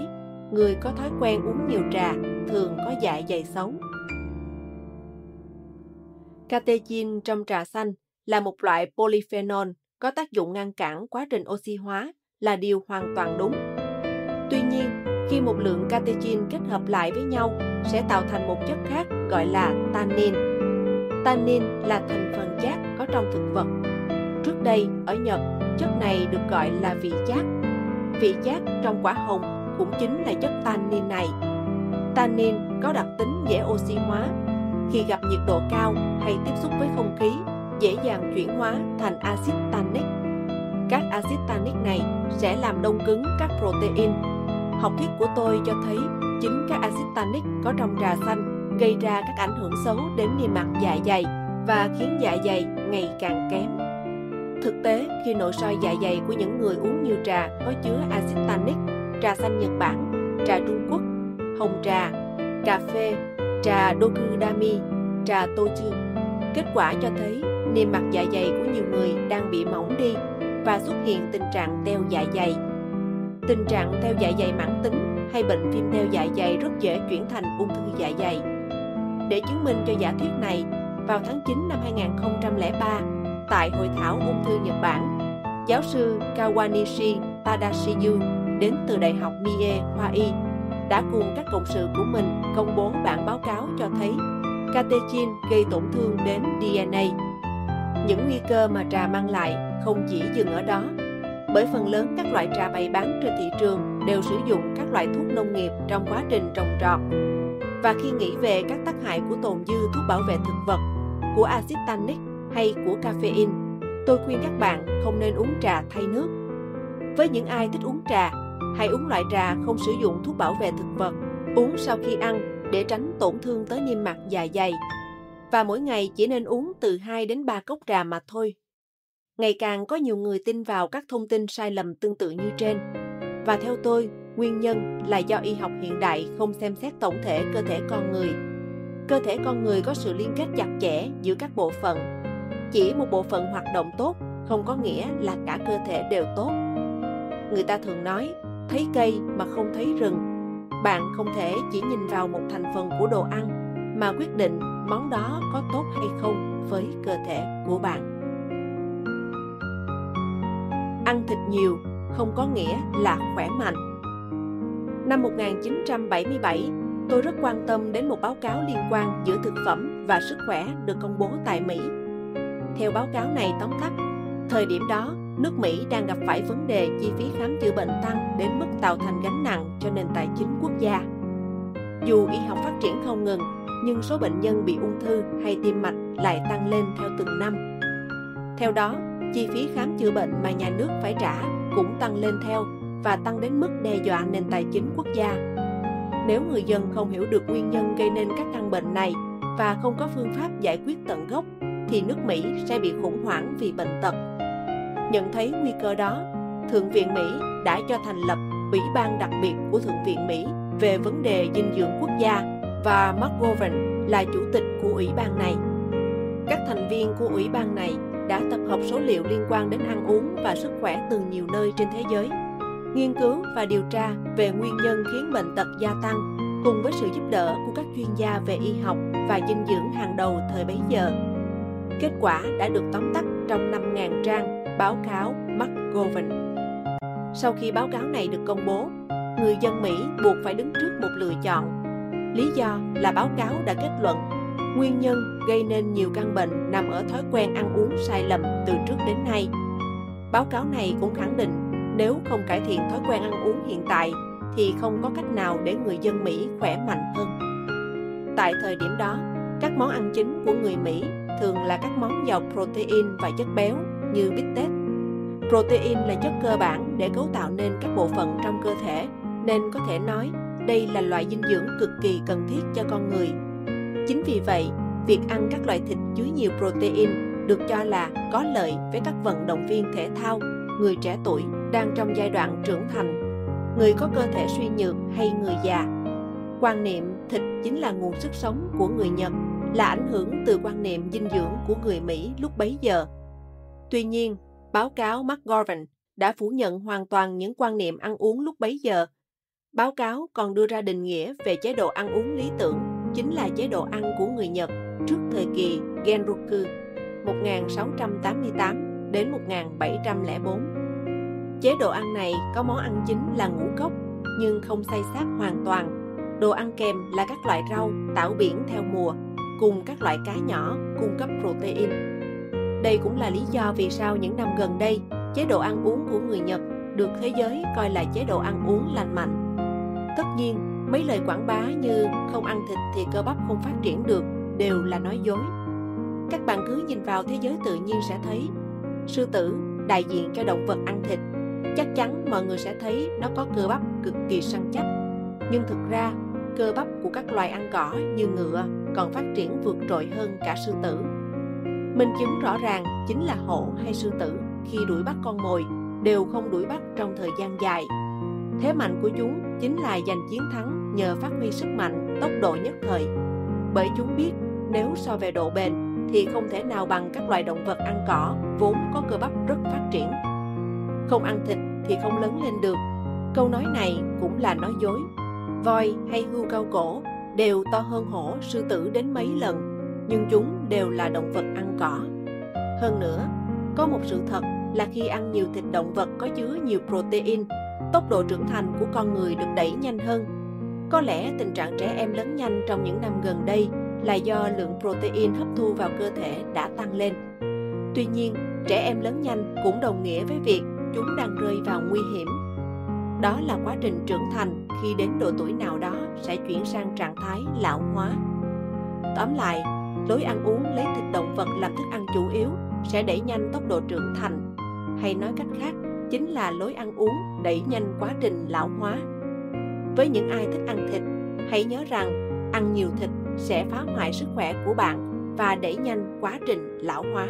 Speaker 1: người có thói quen uống nhiều trà thường có dạ dày xấu. Catechin trong trà xanh là một loại polyphenol có tác dụng ngăn cản quá trình oxy hóa là điều hoàn toàn đúng. Tuy nhiên, khi một lượng catechin kết hợp lại với nhau sẽ tạo thành một chất khác gọi là tannin Tannin là thành phần chát có trong thực vật. Trước đây, ở Nhật, chất này được gọi là vị chát. Vị chát trong quả hồng cũng chính là chất tannin này. Tannin có đặc tính dễ oxy hóa. Khi gặp nhiệt độ cao hay tiếp xúc với không khí, dễ dàng chuyển hóa thành axit tannic. Các axit tannic này sẽ làm đông cứng các protein. Học thuyết của tôi cho thấy chính các axit tannic có trong trà xanh gây ra các ảnh hưởng xấu đến niêm mạc dạ dày và khiến dạ dày ngày càng kém. Thực tế, khi nội soi dạ dày của những người uống nhiều trà có chứa axit tannic, trà xanh Nhật Bản, trà Trung Quốc, hồng trà, cà phê, trà Dokudami, trà Tochu, kết quả cho thấy niêm mạc dạ dày của nhiều người đang bị mỏng đi và xuất hiện tình trạng teo dạ dày. Tình trạng teo dạ dày mãn tính hay bệnh viêm teo dạ dày rất dễ chuyển thành ung thư dạ dày. Để chứng minh cho giả thuyết này, vào tháng 9 năm 2003, tại hội thảo ung thư Nhật Bản, giáo sư Kawanishi Tadashiyu đến từ Đại học Mie Khoa Y đã cùng các cộng sự của mình công bố bản báo cáo cho thấy catechin gây tổn thương đến DNA. Những nguy cơ mà trà mang lại không chỉ dừng ở đó, bởi phần lớn các loại trà bày bán trên thị trường đều sử dụng các loại thuốc nông nghiệp trong quá trình trồng trọt. Và khi nghĩ về các tác hại của tồn dư thuốc bảo vệ thực vật, của axit tannic hay của caffeine, tôi khuyên các bạn không nên uống trà thay nước. Với những ai thích uống trà, hãy uống loại trà không sử dụng thuốc bảo vệ thực vật, uống sau khi ăn để tránh tổn thương tới niêm mạc dạ dày. Và mỗi ngày chỉ nên uống từ 2 đến 3 cốc trà mà thôi. Ngày càng có nhiều người tin vào các thông tin sai lầm tương tự như trên. Và theo tôi, nguyên nhân là do y học hiện đại không xem xét tổng thể cơ thể con người. Cơ thể con người có sự liên kết chặt chẽ giữa các bộ phận. Chỉ một bộ phận hoạt động tốt không có nghĩa là cả cơ thể đều tốt. Người ta thường nói, thấy cây mà không thấy rừng. Bạn không thể chỉ nhìn vào một thành phần của đồ ăn mà quyết định món đó có tốt hay không với cơ thể của bạn. Ăn thịt nhiều không có nghĩa là khỏe mạnh. Năm 1977, tôi rất quan tâm đến một báo cáo liên quan giữa thực phẩm và sức khỏe được công bố tại Mỹ. Theo báo cáo này tóm tắt, thời điểm đó, nước Mỹ đang gặp phải vấn đề chi phí khám chữa bệnh tăng đến mức tạo thành gánh nặng cho nền tài chính quốc gia. Dù y học phát triển không ngừng, nhưng số bệnh nhân bị ung thư hay tim mạch lại tăng lên theo từng năm. Theo đó, chi phí khám chữa bệnh mà nhà nước phải trả cũng tăng lên theo và tăng đến mức đe dọa nền tài chính quốc gia. Nếu người dân không hiểu được nguyên nhân gây nên các căn bệnh này và không có phương pháp giải quyết tận gốc, thì nước Mỹ sẽ bị khủng hoảng vì bệnh tật. Nhận thấy nguy cơ đó, Thượng viện Mỹ đã cho thành lập Ủy ban đặc biệt của Thượng viện Mỹ về vấn đề dinh dưỡng quốc gia và McGovern là chủ tịch của ủy ban này. Các thành viên của ủy ban này đã tập hợp số liệu liên quan đến ăn uống và sức khỏe từ nhiều nơi trên thế giới, nghiên cứu và điều tra về nguyên nhân khiến bệnh tật gia tăng, cùng với sự giúp đỡ của các chuyên gia về y học và dinh dưỡng hàng đầu thời bấy giờ. Kết quả đã được tóm tắt trong 5.000 trang báo cáo McGovern. Sau khi báo cáo này được công bố, người dân Mỹ buộc phải đứng trước một lựa chọn. Lý do là báo cáo đã kết luận nguyên nhân gây nên nhiều căn bệnh nằm ở thói quen ăn uống sai lầm từ trước đến nay. Báo cáo này cũng khẳng định nếu không cải thiện thói quen ăn uống hiện tại thì không có cách nào để người dân Mỹ khỏe mạnh hơn. Tại thời điểm đó, các món ăn chính của người Mỹ thường là các món giàu protein và chất béo như bít tết. Protein là chất cơ bản để cấu tạo nên các bộ phận trong cơ thể, nên có thể nói đây là loại dinh dưỡng cực kỳ cần thiết cho con người Chính vì vậy, việc ăn các loại thịt chứa nhiều protein được cho là có lợi với các vận động viên thể thao, người trẻ tuổi đang trong giai đoạn trưởng thành, người có cơ thể suy nhược hay người già. Quan niệm thịt chính là nguồn sức sống của người Nhật là ảnh hưởng từ quan niệm dinh dưỡng của người Mỹ lúc bấy giờ. Tuy nhiên, báo cáo McGovern đã phủ nhận hoàn toàn những quan niệm ăn uống lúc bấy giờ. Báo cáo còn đưa ra định nghĩa về chế độ ăn uống lý tưởng chính là chế độ ăn của người Nhật trước thời kỳ Genroku 1688 đến 1704. Chế độ ăn này có món ăn chính là ngũ cốc nhưng không say sát hoàn toàn. Đồ ăn kèm là các loại rau, tảo biển theo mùa cùng các loại cá nhỏ cung cấp protein. Đây cũng là lý do vì sao những năm gần đây, chế độ ăn uống của người Nhật được thế giới coi là chế độ ăn uống lành mạnh. Tất nhiên, Mấy lời quảng bá như không ăn thịt thì cơ bắp không phát triển được đều là nói dối. Các bạn cứ nhìn vào thế giới tự nhiên sẽ thấy sư tử đại diện cho động vật ăn thịt. Chắc chắn mọi người sẽ thấy nó có cơ bắp cực kỳ săn chắc. Nhưng thực ra, cơ bắp của các loài ăn cỏ như ngựa còn phát triển vượt trội hơn cả sư tử. Minh chứng rõ ràng chính là hổ hay sư tử khi đuổi bắt con mồi đều không đuổi bắt trong thời gian dài. Thế mạnh của chúng chính là giành chiến thắng nhờ phát huy sức mạnh, tốc độ nhất thời. Bởi chúng biết nếu so về độ bền thì không thể nào bằng các loài động vật ăn cỏ vốn có cơ bắp rất phát triển. Không ăn thịt thì không lớn lên được. Câu nói này cũng là nói dối. Voi hay hươu cao cổ đều to hơn hổ, sư tử đến mấy lần, nhưng chúng đều là động vật ăn cỏ. Hơn nữa, có một sự thật là khi ăn nhiều thịt động vật có chứa nhiều protein, tốc độ trưởng thành của con người được đẩy nhanh hơn. Có lẽ tình trạng trẻ em lớn nhanh trong những năm gần đây là do lượng protein hấp thu vào cơ thể đã tăng lên. Tuy nhiên, trẻ em lớn nhanh cũng đồng nghĩa với việc chúng đang rơi vào nguy hiểm. Đó là quá trình trưởng thành khi đến độ tuổi nào đó sẽ chuyển sang trạng thái lão hóa. Tóm lại, lối ăn uống lấy thịt động vật làm thức ăn chủ yếu sẽ đẩy nhanh tốc độ trưởng thành, hay nói cách khác, chính là lối ăn uống đẩy nhanh quá trình lão hóa. Với những ai thích ăn thịt, hãy nhớ rằng ăn nhiều thịt sẽ phá hoại sức khỏe của bạn và đẩy nhanh quá trình lão hóa.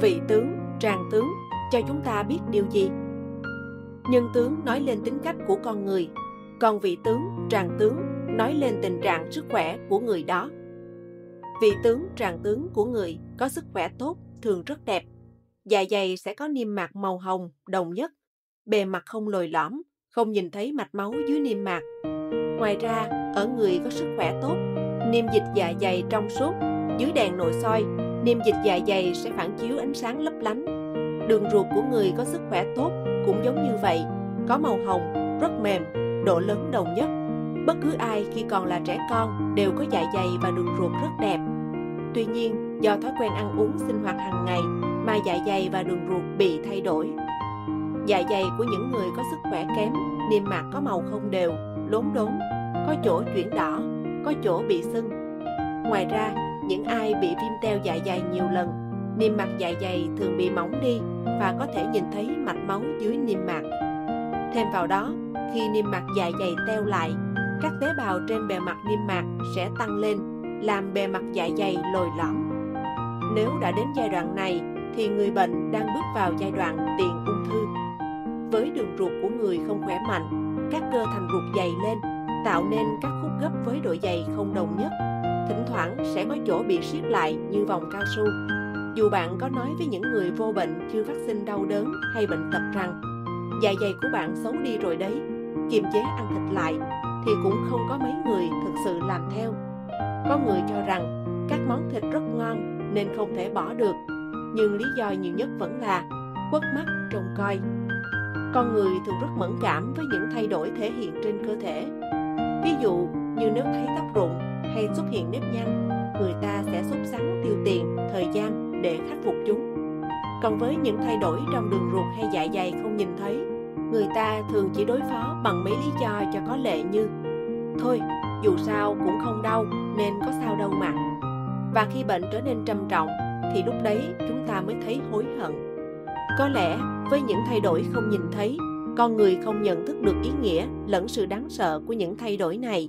Speaker 1: Vị tướng, tràng tướng cho chúng ta biết điều gì? Nhân tướng nói lên tính cách của con người, còn vị tướng, tràng tướng nói lên tình trạng sức khỏe của người đó. Vị tướng, tràng tướng của người có sức khỏe tốt thường rất đẹp. Dạ dày sẽ có niêm mạc màu hồng, đồng nhất, bề mặt không lồi lõm, không nhìn thấy mạch máu dưới niêm mạc. Ngoài ra, ở người có sức khỏe tốt, niêm dịch dạ dày trong suốt, dưới đèn nội soi, niêm dịch dạ dày sẽ phản chiếu ánh sáng lấp lánh. Đường ruột của người có sức khỏe tốt cũng giống như vậy, có màu hồng, rất mềm, độ lớn đồng nhất. Bất cứ ai khi còn là trẻ con đều có dạ dày và đường ruột rất đẹp. Tuy nhiên, do thói quen ăn uống sinh hoạt hàng ngày mà dạ dày và đường ruột bị thay đổi. Dạ dày của những người có sức khỏe kém, niêm mạc có màu không đều, lốn đốn, có chỗ chuyển đỏ, có chỗ bị sưng. Ngoài ra, những ai bị viêm teo dạ dày nhiều lần, niêm mạc dạ dày thường bị mỏng đi và có thể nhìn thấy mạch máu dưới niêm mạc. Thêm vào đó, khi niêm mạc dạ dày teo lại, các tế bào trên bề mặt niêm mạc sẽ tăng lên, làm bề mặt dạ dày lồi lõm. Nếu đã đến giai đoạn này, thì người bệnh đang bước vào giai đoạn tiền ung thư. Với đường ruột của người không khỏe mạnh, các cơ thành ruột dày lên, tạo nên các khúc gấp với độ dày không đồng nhất. Thỉnh thoảng sẽ có chỗ bị siết lại như vòng cao su. Dù bạn có nói với những người vô bệnh chưa phát sinh đau đớn hay bệnh tật rằng dạ dày của bạn xấu đi rồi đấy, kiềm chế ăn thịt lại, thì cũng không có mấy người thực sự làm theo. Có người cho rằng các món thịt rất ngon nên không thể bỏ được, nhưng lý do nhiều nhất vẫn là quất mắt trông coi. Con người thường rất mẫn cảm với những thay đổi thể hiện trên cơ thể. Ví dụ như nếu thấy tóc rụng hay xuất hiện nếp nhăn, người ta sẽ sốt sắng tiêu tiền, thời gian để khắc phục chúng. Còn với những thay đổi trong đường ruột hay dạ dày không nhìn thấy, người ta thường chỉ đối phó bằng mấy lý do cho có lệ như Thôi, dù sao cũng không đau nên có sao đâu mà. Và khi bệnh trở nên trầm trọng thì lúc đấy chúng ta mới thấy hối hận. Có lẽ với những thay đổi không nhìn thấy, con người không nhận thức được ý nghĩa lẫn sự đáng sợ của những thay đổi này.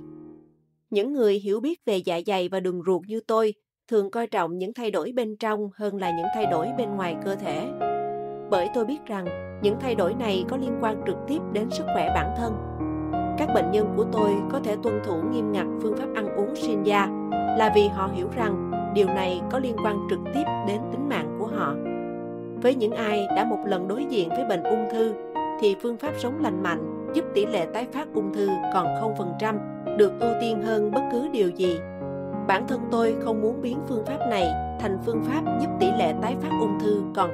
Speaker 1: Những người hiểu biết về dạ dày và đường ruột như tôi thường coi trọng những thay đổi bên trong hơn là những thay đổi bên ngoài cơ thể. Bởi tôi biết rằng những thay đổi này có liên quan trực tiếp đến sức khỏe bản thân. Các bệnh nhân của tôi có thể tuân thủ nghiêm ngặt phương pháp ăn uống Shinya là vì họ hiểu rằng điều này có liên quan trực tiếp đến tính mạng của họ. Với những ai đã một lần đối diện với bệnh ung thư thì phương pháp sống lành mạnh giúp tỷ lệ tái phát ung thư còn 0%, được ưu tiên hơn bất cứ điều gì. Bản thân tôi không muốn biến phương pháp này thành phương pháp giúp tỷ lệ tái phát ung thư còn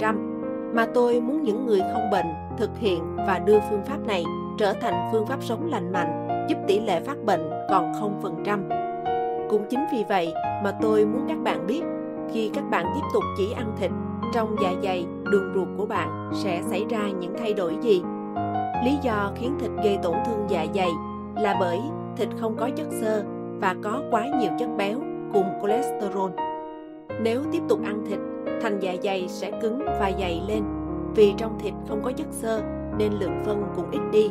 Speaker 1: 0%, mà tôi muốn những người không bệnh thực hiện và đưa phương pháp này trở thành phương pháp sống lành mạnh giúp tỷ lệ phát bệnh còn 0%. Cũng chính vì vậy mà tôi muốn các bạn biết khi các bạn tiếp tục chỉ ăn thịt trong dạ dày, đường ruột của bạn sẽ xảy ra những thay đổi gì. Lý do khiến thịt gây tổn thương dạ dày là bởi thịt không có chất xơ và có quá nhiều chất béo cùng cholesterol. Nếu tiếp tục ăn thịt, thành dạ dày sẽ cứng và dày lên. Vì trong thịt không có chất xơ nên lượng phân cũng ít đi.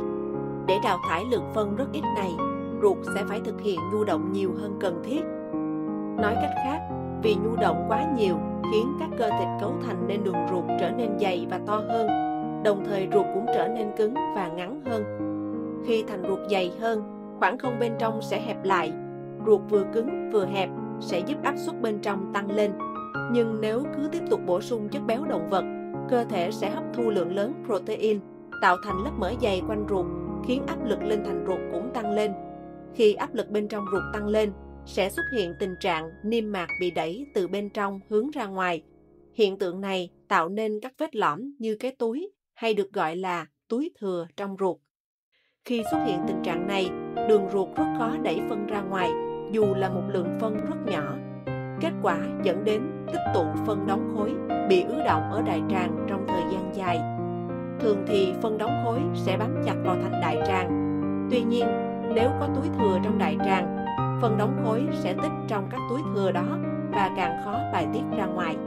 Speaker 1: Để đào thải lượng phân rất ít này, ruột sẽ phải thực hiện nhu động nhiều hơn cần thiết. Nói cách khác, vì nhu động quá nhiều khiến các cơ thịt cấu thành nên đường ruột trở nên dày và to hơn, đồng thời ruột cũng trở nên cứng và ngắn hơn. Khi thành ruột dày hơn, khoảng không bên trong sẽ hẹp lại. Ruột vừa cứng vừa hẹp sẽ giúp áp suất bên trong tăng lên. Nhưng nếu cứ tiếp tục bổ sung chất béo động vật, cơ thể sẽ hấp thu lượng lớn protein, tạo thành lớp mỡ dày quanh ruột, khiến áp lực lên thành ruột cũng tăng lên. Khi áp lực bên trong ruột tăng lên, sẽ xuất hiện tình trạng niêm mạc bị đẩy từ bên trong hướng ra ngoài. Hiện tượng này tạo nên các vết lõm như cái túi hay được gọi là túi thừa trong ruột. Khi xuất hiện tình trạng này, đường ruột rất khó đẩy phân ra ngoài, dù là một lượng phân rất nhỏ. Kết quả dẫn đến tích tụ phân đóng khối, bị ứ động ở đại tràng trong thời gian dài. Thường thì phân đóng khối sẽ bám chặt vào thành đại tràng. Tuy nhiên, nếu có túi thừa trong đại tràng, phần đóng khối sẽ tích trong các túi thừa đó và càng khó bài tiết ra ngoài.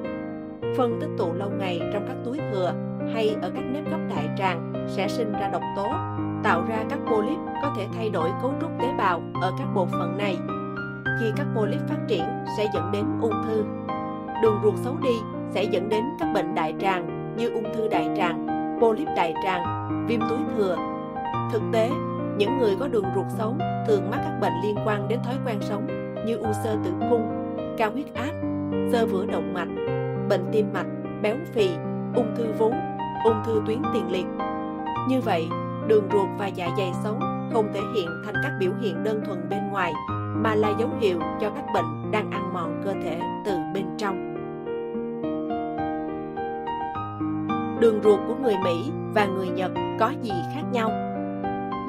Speaker 1: Phân tích tụ lâu ngày trong các túi thừa hay ở các nếp gấp đại tràng sẽ sinh ra độc tố, tạo ra các polyp có thể thay đổi cấu trúc tế bào ở các bộ phận này. Khi các polyp phát triển sẽ dẫn đến ung thư. Đường ruột xấu đi sẽ dẫn đến các bệnh đại tràng như ung thư đại tràng, polyp đại tràng, viêm túi thừa. Thực tế, những người có đường ruột xấu thường mắc các bệnh liên quan đến thói quen sống như u xơ tử cung, cao huyết áp, xơ vữa động mạch, bệnh tim mạch, béo phì, ung thư vú, ung thư tuyến tiền liệt. Như vậy, đường ruột và dạ dày xấu không thể hiện thành các biểu hiện đơn thuần bên ngoài mà là dấu hiệu cho các bệnh đang ăn mòn cơ thể từ bên trong. Đường ruột của người Mỹ và người Nhật có gì khác nhau?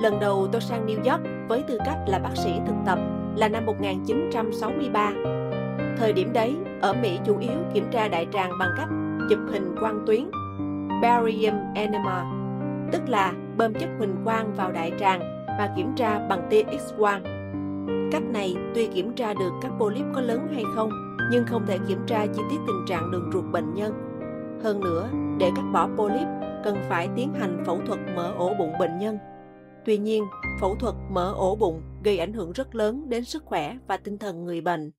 Speaker 1: Lần đầu tôi sang New York với tư cách là bác sĩ thực tập là năm 1963. Thời điểm đấy, ở Mỹ chủ yếu kiểm tra đại tràng bằng cách chụp hình quang tuyến barium enema, tức là bơm chất huỳnh quang vào đại tràng và kiểm tra bằng tia X-quang. Cách này tuy kiểm tra được các polyp có lớn hay không, nhưng không thể kiểm tra chi tiết tình trạng đường ruột bệnh nhân. Hơn nữa, để cắt bỏ polyp, cần phải tiến hành phẫu thuật mở ổ bụng bệnh nhân. Tuy nhiên, phẫu thuật mở ổ bụng gây ảnh hưởng rất lớn đến sức khỏe và tinh thần người bệnh.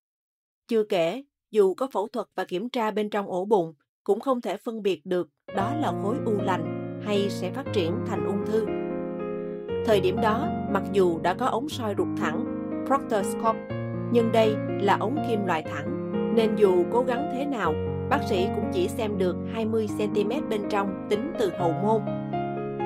Speaker 1: Chưa kể, dù có phẫu thuật và kiểm tra bên trong ổ bụng, cũng không thể phân biệt được đó là khối u lành hay sẽ phát triển thành ung thư. Thời điểm đó, mặc dù đã có ống soi ruột thẳng, proctoscope, nhưng đây là ống kim loại thẳng, nên dù cố gắng thế nào, bác sĩ cũng chỉ xem được 20 cm bên trong tính từ hậu môn.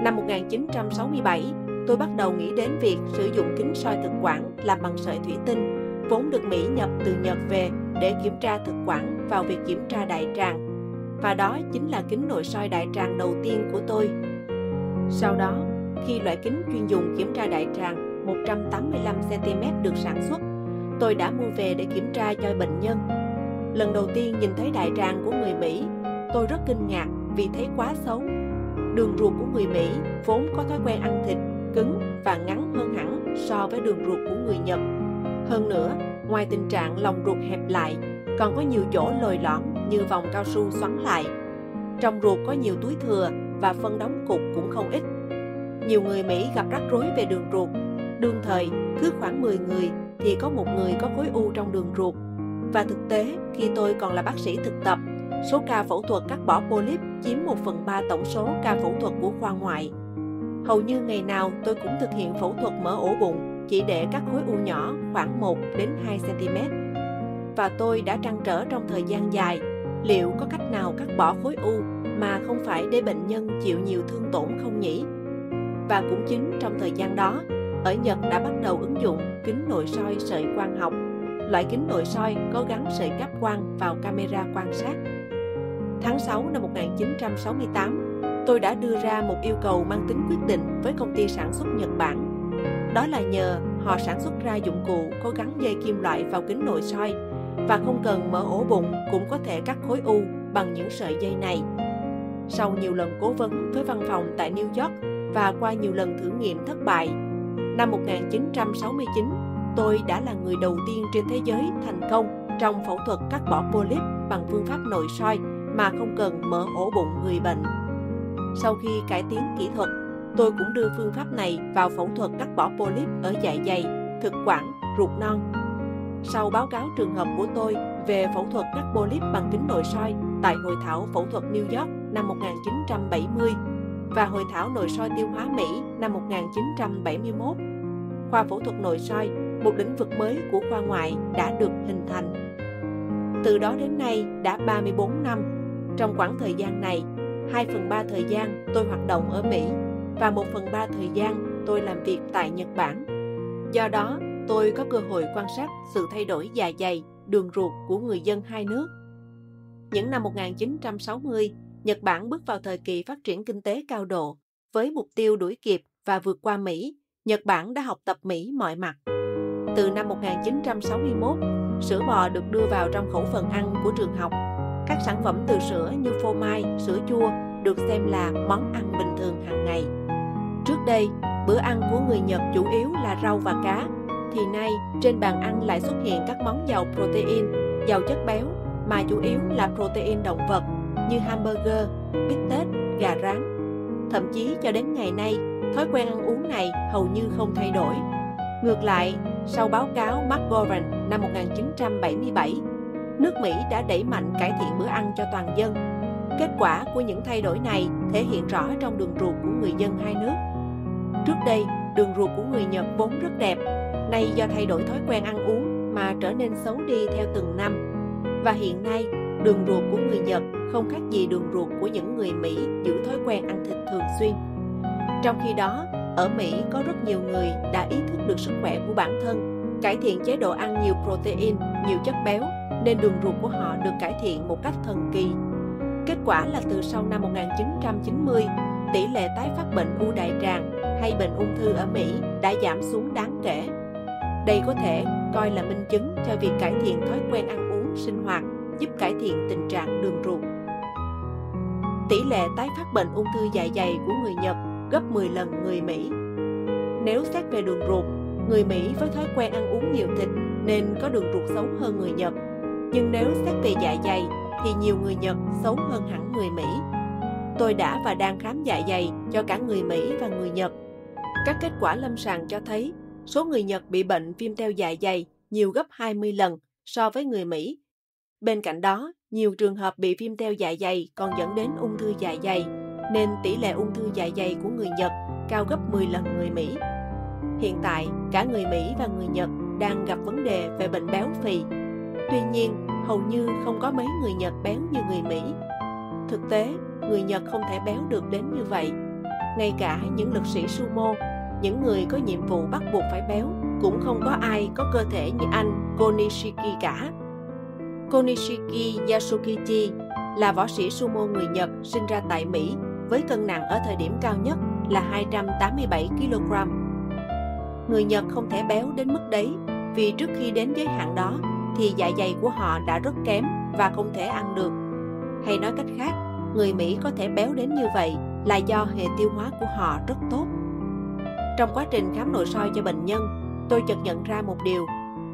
Speaker 1: Năm 1967, tôi bắt đầu nghĩ đến việc sử dụng kính soi thực quản làm bằng sợi thủy tinh, vốn được Mỹ nhập từ Nhật về để kiểm tra thực quản vào việc kiểm tra đại tràng. Và đó chính là kính nội soi đại tràng đầu tiên của tôi. Sau đó, khi loại kính chuyên dùng kiểm tra đại tràng 185cm được sản xuất, tôi đã mua về để kiểm tra cho bệnh nhân. Lần đầu tiên nhìn thấy đại tràng của người Mỹ, tôi rất kinh ngạc vì thấy quá xấu. Đường ruột của người Mỹ vốn có thói quen ăn thịt cứng và ngắn hơn hẳn so với đường ruột của người Nhật. Hơn nữa, ngoài tình trạng lòng ruột hẹp lại, còn có nhiều chỗ lồi lõm như vòng cao su xoắn lại. Trong ruột có nhiều túi thừa và phân đóng cục cũng không ít. Nhiều người Mỹ gặp rắc rối về đường ruột. Đương thời, cứ khoảng 10 người thì có một người có khối u trong đường ruột. Và thực tế, khi tôi còn là bác sĩ thực tập, số ca phẫu thuật cắt bỏ polyp chiếm 1 phần 3 tổng số ca phẫu thuật của khoa ngoại. Hầu như ngày nào tôi cũng thực hiện phẫu thuật mở ổ bụng chỉ để cắt khối u nhỏ khoảng 1 đến 2 cm. Và tôi đã trăn trở trong thời gian dài liệu có cách nào cắt bỏ khối u mà không phải để bệnh nhân chịu nhiều thương tổn không nhỉ? Và cũng chính trong thời gian đó, ở Nhật đã bắt đầu ứng dụng kính nội soi sợi quang học. Loại kính nội soi có gắn sợi cáp quang vào camera quan sát. Tháng 6 năm 1968, tôi đã đưa ra một yêu cầu mang tính quyết định với công ty sản xuất Nhật Bản. Đó là nhờ họ sản xuất ra dụng cụ có gắn dây kim loại vào kính nội soi và không cần mở ổ bụng cũng có thể cắt khối u bằng những sợi dây này. Sau nhiều lần cố vấn với văn phòng tại New York, và qua nhiều lần thử nghiệm thất bại. Năm 1969, tôi đã là người đầu tiên trên thế giới thành công trong phẫu thuật cắt bỏ polyp bằng phương pháp nội soi mà không cần mở ổ bụng người bệnh. Sau khi cải tiến kỹ thuật, tôi cũng đưa phương pháp này vào phẫu thuật cắt bỏ polyp ở dạ dày, thực quản, ruột non. Sau báo cáo trường hợp của tôi về phẫu thuật cắt polyp bằng kính nội soi tại hội thảo phẫu thuật New York năm 1970 và hội thảo nội soi tiêu hóa Mỹ năm 1971. Khoa phẫu thuật nội soi, một lĩnh vực mới của khoa ngoại đã được hình thành. Từ đó đến nay đã 34 năm. Trong khoảng thời gian này, 2 phần 3 thời gian tôi hoạt động ở Mỹ và 1 phần 3 thời gian tôi làm việc tại Nhật Bản. Do đó, tôi có cơ hội quan sát sự thay đổi dài dày, đường ruột của người dân hai nước. Những năm 1960, Nhật Bản bước vào thời kỳ phát triển kinh tế cao độ. Với mục tiêu đuổi kịp và vượt qua Mỹ, Nhật Bản đã học tập Mỹ mọi mặt. Từ năm 1961, sữa bò được đưa vào trong khẩu phần ăn của trường học. Các sản phẩm từ sữa như phô mai, sữa chua được xem là món ăn bình thường hàng ngày. Trước đây, bữa ăn của người Nhật chủ yếu là rau và cá, thì nay trên bàn ăn lại xuất hiện các món giàu protein, giàu chất béo mà chủ yếu là protein động vật như hamburger, bít tết, gà rán. Thậm chí cho đến ngày nay, thói quen ăn uống này hầu như không thay đổi. Ngược lại, sau báo cáo McGovern năm 1977, nước Mỹ đã đẩy mạnh cải thiện bữa ăn cho toàn dân. Kết quả của những thay đổi này thể hiện rõ trong đường ruột của người dân hai nước. Trước đây, đường ruột của người Nhật vốn rất đẹp, nay do thay đổi thói quen ăn uống mà trở nên xấu đi theo từng năm. Và hiện nay, đường ruột của người Nhật không khác gì đường ruột của những người Mỹ giữ thói quen ăn thịt thường xuyên. Trong khi đó, ở Mỹ có rất nhiều người đã ý thức được sức khỏe của bản thân, cải thiện chế độ ăn nhiều protein, nhiều chất béo, nên đường ruột của họ được cải thiện một cách thần kỳ. Kết quả là từ sau năm 1990, tỷ lệ tái phát bệnh u đại tràng hay bệnh ung thư ở Mỹ đã giảm xuống đáng kể. Đây có thể coi là minh chứng cho việc cải thiện thói quen ăn uống, sinh hoạt giúp cải thiện tình trạng đường ruột. Tỷ lệ tái phát bệnh ung thư dạ dày của người Nhật gấp 10 lần người Mỹ. Nếu xét về đường ruột, người Mỹ với thói quen ăn uống nhiều thịt nên có đường ruột xấu hơn người Nhật. Nhưng nếu xét về dạ dày thì nhiều người Nhật xấu hơn hẳn người Mỹ. Tôi đã và đang khám dạ dày cho cả người Mỹ và người Nhật. Các kết quả lâm sàng cho thấy số người Nhật bị bệnh viêm teo dạ dày nhiều gấp 20 lần so với người Mỹ. Bên cạnh đó, nhiều trường hợp bị viêm teo dạ dày còn dẫn đến ung thư dạ dày, nên tỷ lệ ung thư dạ dày của người Nhật cao gấp 10 lần người Mỹ. Hiện tại, cả người Mỹ và người Nhật đang gặp vấn đề về bệnh béo phì. Tuy nhiên, hầu như không có mấy người Nhật béo như người Mỹ. Thực tế, người Nhật không thể béo được đến như vậy. Ngay cả những lực sĩ sumo, những người có nhiệm vụ bắt buộc phải béo, cũng không có ai có cơ thể như anh Konishiki cả. Konishiki Yasukichi là võ sĩ sumo người Nhật sinh ra tại Mỹ với cân nặng ở thời điểm cao nhất là 287 kg. Người Nhật không thể béo đến mức đấy vì trước khi đến giới hạn đó thì dạ dày của họ đã rất kém và không thể ăn được. Hay nói cách khác, người Mỹ có thể béo đến như vậy là do hệ tiêu hóa của họ rất tốt. Trong quá trình khám nội soi cho bệnh nhân, tôi chợt nhận ra một điều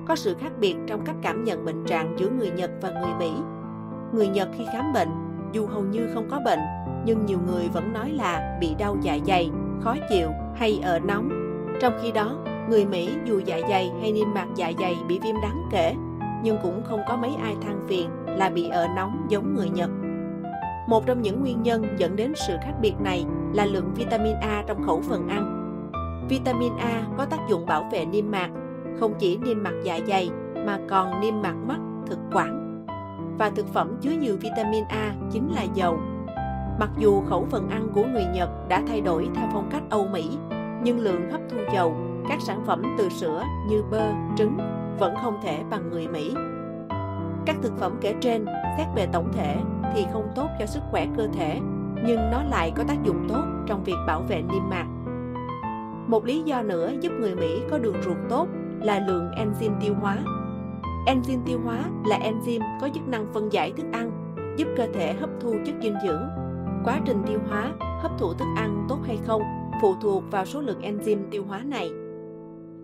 Speaker 1: có sự khác biệt trong cách cảm nhận bệnh trạng giữa người Nhật và người Mỹ. Người Nhật khi khám bệnh, dù hầu như không có bệnh, nhưng nhiều người vẫn nói là bị đau dạ dày, khó chịu hay ở nóng. Trong khi đó, người Mỹ dù dạ dày hay niêm mạc dạ dày bị viêm đáng kể, nhưng cũng không có mấy ai than phiền là bị ở nóng giống người Nhật. Một trong những nguyên nhân dẫn đến sự khác biệt này là lượng vitamin A trong khẩu phần ăn. Vitamin A có tác dụng bảo vệ niêm mạc không chỉ niêm mạc dạ dày mà còn niêm mạc mắt, thực quản. Và thực phẩm chứa nhiều vitamin A chính là dầu. Mặc dù khẩu phần ăn của người Nhật đã thay đổi theo phong cách Âu Mỹ, nhưng lượng hấp thu dầu, các sản phẩm từ sữa như bơ, trứng vẫn không thể bằng người Mỹ. Các thực phẩm kể trên, xét về tổng thể thì không tốt cho sức khỏe cơ thể, nhưng nó lại có tác dụng tốt trong việc bảo vệ niêm mạc. Một lý do nữa giúp người Mỹ có đường ruột tốt là lượng enzyme tiêu hóa. Enzyme tiêu hóa là enzyme có chức năng phân giải thức ăn, giúp cơ thể hấp thu chất dinh dưỡng. Quá trình tiêu hóa, hấp thụ thức ăn tốt hay không phụ thuộc vào số lượng enzyme tiêu hóa này.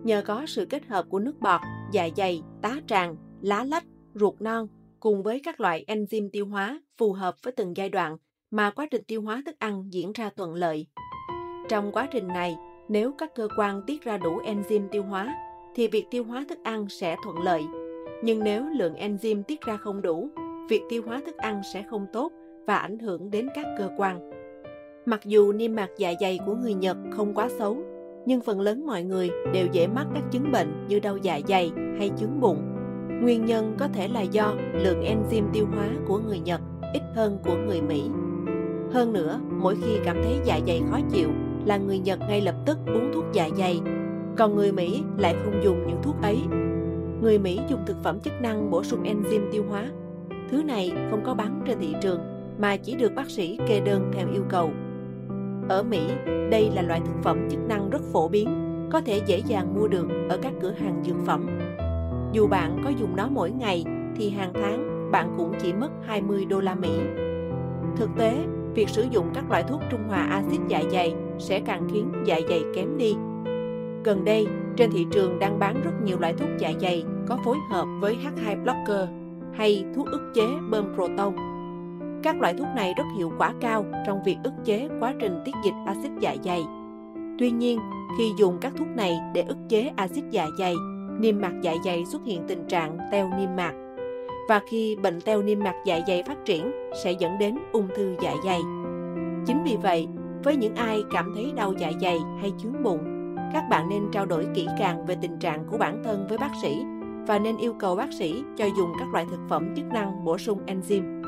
Speaker 1: Nhờ có sự kết hợp của nước bọt, dạ dày, tá tràng, lá lách, ruột non cùng với các loại enzyme tiêu hóa phù hợp với từng giai đoạn mà quá trình tiêu hóa thức ăn diễn ra thuận lợi. Trong quá trình này, nếu các cơ quan tiết ra đủ enzyme tiêu hóa thì việc tiêu hóa thức ăn sẽ thuận lợi. Nhưng nếu lượng enzyme tiết ra không đủ, việc tiêu hóa thức ăn sẽ không tốt và ảnh hưởng đến các cơ quan. Mặc dù niêm mạc dạ dày của người Nhật không quá xấu, nhưng phần lớn mọi người đều dễ mắc các chứng bệnh như đau dạ dày hay chứng bụng. Nguyên nhân có thể là do lượng enzyme tiêu hóa của người Nhật ít hơn của người Mỹ. Hơn nữa, mỗi khi cảm thấy dạ dày khó chịu là người Nhật ngay lập tức uống thuốc dạ dày, còn người Mỹ lại không dùng những thuốc ấy. Người Mỹ dùng thực phẩm chức năng bổ sung enzyme tiêu hóa. Thứ này không có bán trên thị trường mà chỉ được bác sĩ kê đơn theo yêu cầu. Ở Mỹ, đây là loại thực phẩm chức năng rất phổ biến, có thể dễ dàng mua được ở các cửa hàng dược phẩm. Dù bạn có dùng nó mỗi ngày thì hàng tháng bạn cũng chỉ mất 20 đô la Mỹ. Thực tế, việc sử dụng các loại thuốc trung hòa axit dạ dày sẽ càng khiến dạ dày kém đi. Gần đây, trên thị trường đang bán rất nhiều loại thuốc dạ dày có phối hợp với H2 blocker hay thuốc ức chế bơm proton. Các loại thuốc này rất hiệu quả cao trong việc ức chế quá trình tiết dịch axit dạ dày. Tuy nhiên, khi dùng các thuốc này để ức chế axit dạ dày, niêm mạc dạ dày xuất hiện tình trạng teo niêm mạc. Và khi bệnh teo niêm mạc dạ dày phát triển sẽ dẫn đến ung thư dạ dày. Chính vì vậy, với những ai cảm thấy đau dạ dày hay chướng bụng, các bạn nên trao đổi kỹ càng về tình trạng của bản thân với bác sĩ và nên yêu cầu bác sĩ cho dùng các loại thực phẩm chức năng bổ sung enzyme.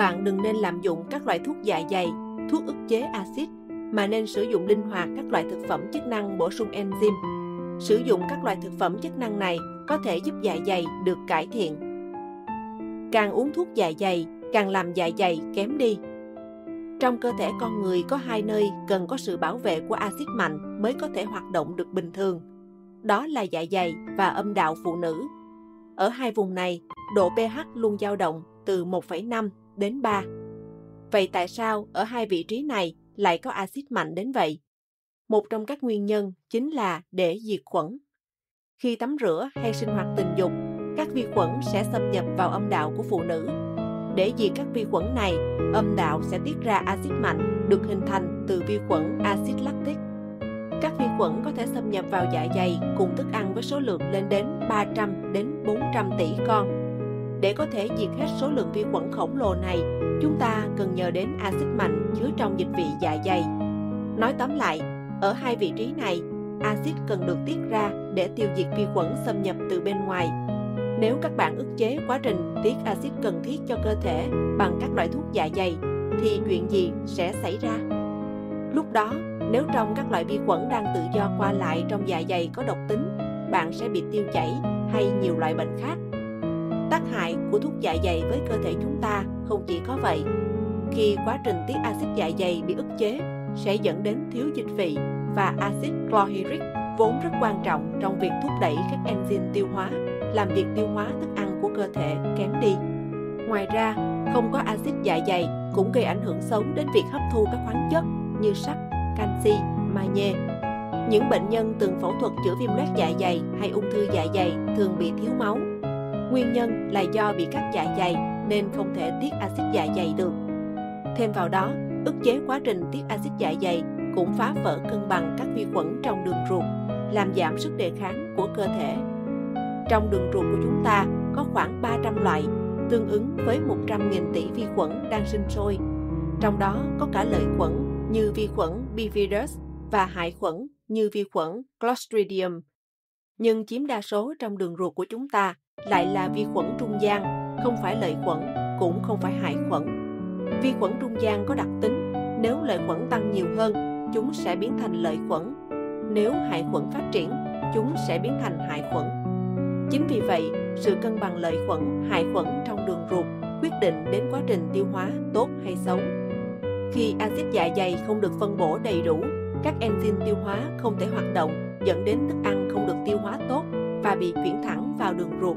Speaker 1: Bạn đừng nên lạm dụng các loại thuốc dạ dày, thuốc ức chế axit mà nên sử dụng linh hoạt các loại thực phẩm chức năng bổ sung enzyme. Sử dụng các loại thực phẩm chức năng này có thể giúp dạ dày được cải thiện. Càng uống thuốc dạ dày, càng làm dạ dày kém đi. Trong cơ thể con người có hai nơi cần có sự bảo vệ của axit mạnh mới có thể hoạt động được bình thường. Đó là dạ dày và âm đạo phụ nữ. Ở hai vùng này, độ pH luôn dao động từ 1,5 đến 3. Vậy tại sao ở hai vị trí này lại có axit mạnh đến vậy? Một trong các nguyên nhân chính là để diệt khuẩn. Khi tắm rửa hay sinh hoạt tình dục, các vi khuẩn sẽ xâm nhập vào âm đạo của phụ nữ. Để diệt các vi khuẩn này, âm đạo sẽ tiết ra axit mạnh được hình thành từ vi khuẩn axit lactic. Các vi khuẩn có thể xâm nhập vào dạ dày cùng thức ăn với số lượng lên đến 300 đến 400 tỷ con. Để có thể diệt hết số lượng vi khuẩn khổng lồ này, chúng ta cần nhờ đến axit mạnh chứa trong dịch vị dạ dày. Nói tóm lại, ở hai vị trí này, axit cần được tiết ra để tiêu diệt vi khuẩn xâm nhập từ bên ngoài. Nếu các bạn ức chế quá trình tiết axit cần thiết cho cơ thể bằng các loại thuốc dạ dày, thì chuyện gì sẽ xảy ra? Lúc đó, nếu trong các loại vi khuẩn đang tự do qua lại trong dạ dày có độc tính, bạn sẽ bị tiêu chảy hay nhiều loại bệnh khác. Tác hại của thuốc dạ dày với cơ thể chúng ta không chỉ có vậy. Khi quá trình tiết axit dạ dày bị ức chế, sẽ dẫn đến thiếu dịch vị và axit chlorhydric vốn rất quan trọng trong việc thúc đẩy các enzyme tiêu hóa, làm việc tiêu hóa thức ăn của cơ thể kém đi. Ngoài ra, không có axit dạ dày cũng gây ảnh hưởng xấu đến việc hấp thu các khoáng chất như sắt, canxi, magie. Những bệnh nhân từng phẫu thuật chữa viêm loét dạ dày hay ung thư dạ dày thường bị thiếu máu. Nguyên nhân là do bị cắt dạ dày nên không thể tiết axit dạ dày được. Thêm vào đó, ức chế quá trình tiết axit dạ dày cũng phá vỡ cân bằng các vi khuẩn trong đường ruột, làm giảm sức đề kháng của cơ thể. Trong đường ruột của chúng ta có khoảng 300 loại, tương ứng với 100.000 tỷ vi khuẩn đang sinh sôi. Trong đó có cả lợi khuẩn như vi khuẩn Bifidus và hại khuẩn như vi khuẩn Clostridium. Nhưng chiếm đa số trong đường ruột của chúng ta lại là vi khuẩn trung gian, không phải lợi khuẩn, cũng không phải hại khuẩn. Vi khuẩn trung gian có đặc tính, nếu lợi khuẩn tăng nhiều hơn, chúng sẽ biến thành lợi khuẩn. Nếu hại khuẩn phát triển, chúng sẽ biến thành hại khuẩn. Chính vì vậy, sự cân bằng lợi khuẩn, hại khuẩn trong đường ruột quyết định đến quá trình tiêu hóa tốt hay xấu. Khi axit dạ dày không được phân bổ đầy đủ, các enzyme tiêu hóa không thể hoạt động, dẫn đến thức ăn không được tiêu hóa tốt và bị chuyển thẳng vào đường ruột.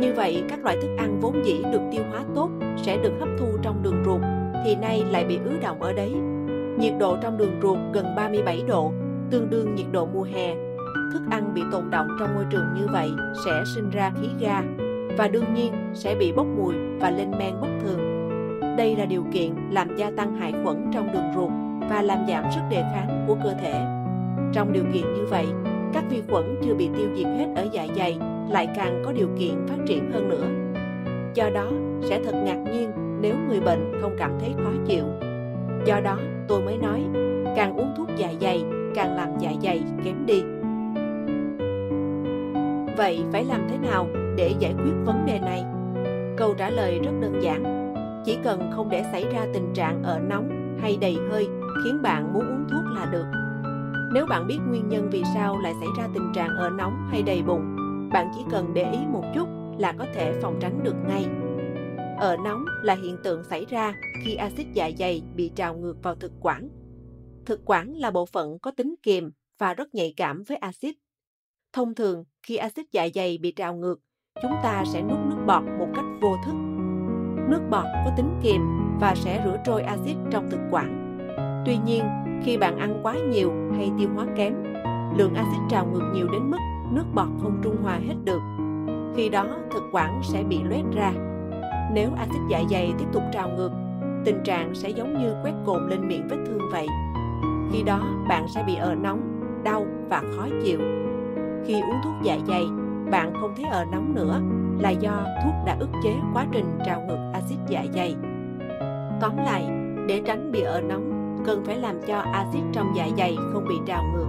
Speaker 1: Như vậy, các loại thức ăn vốn dĩ được tiêu hóa tốt sẽ được hấp thu trong đường ruột, thì nay lại bị ứ động ở đấy. Nhiệt độ trong đường ruột gần 37 độ, tương đương nhiệt độ mùa hè. Thức ăn bị tồn động trong môi trường như vậy sẽ sinh ra khí ga và đương nhiên sẽ bị bốc mùi và lên men bất thường. Đây là điều kiện làm gia tăng hại khuẩn trong đường ruột và làm giảm sức đề kháng của cơ thể. Trong điều kiện như vậy, các vi khuẩn chưa bị tiêu diệt hết ở dạ dày lại càng có điều kiện phát triển hơn nữa. Do đó, sẽ thật ngạc nhiên nếu người bệnh không cảm thấy khó chịu. Do đó, tôi mới nói, càng uống thuốc dạ dày, càng làm dạ dày kém đi. Vậy phải làm thế nào để giải quyết vấn đề này? Câu trả lời rất đơn giản. Chỉ cần không để xảy ra tình trạng ở nóng hay đầy hơi khiến bạn muốn uống thuốc là được. Nếu bạn biết nguyên nhân vì sao lại xảy ra tình trạng ở nóng hay đầy bụng, bạn chỉ cần để ý một chút là có thể phòng tránh được ngay. Ở nóng là hiện tượng xảy ra khi axit dạ dày bị trào ngược vào thực quản. Thực quản là bộ phận có tính kiềm và rất nhạy cảm với axit. Thông thường, khi axit dạ dày bị trào ngược, chúng ta sẽ nuốt nước bọt một cách vô thức. Nước bọt có tính kiềm và sẽ rửa trôi axit trong thực quản. Tuy nhiên, khi bạn ăn quá nhiều hay tiêu hóa kém, lượng axit trào ngược nhiều đến mức nước bọt không trung hòa hết được. Khi đó, thực quản sẽ bị loét ra. Nếu axit dạ dày tiếp tục trào ngược, tình trạng sẽ giống như quét cồn lên miệng vết thương vậy. Khi đó, bạn sẽ bị ở nóng, đau và khó chịu. Khi uống thuốc dạ dày, bạn không thấy ở nóng nữa là do thuốc đã ức chế quá trình trào ngược axit dạ dày. Tóm lại, để tránh bị ở nóng, cần phải làm cho axit trong dạ dày không bị trào ngược.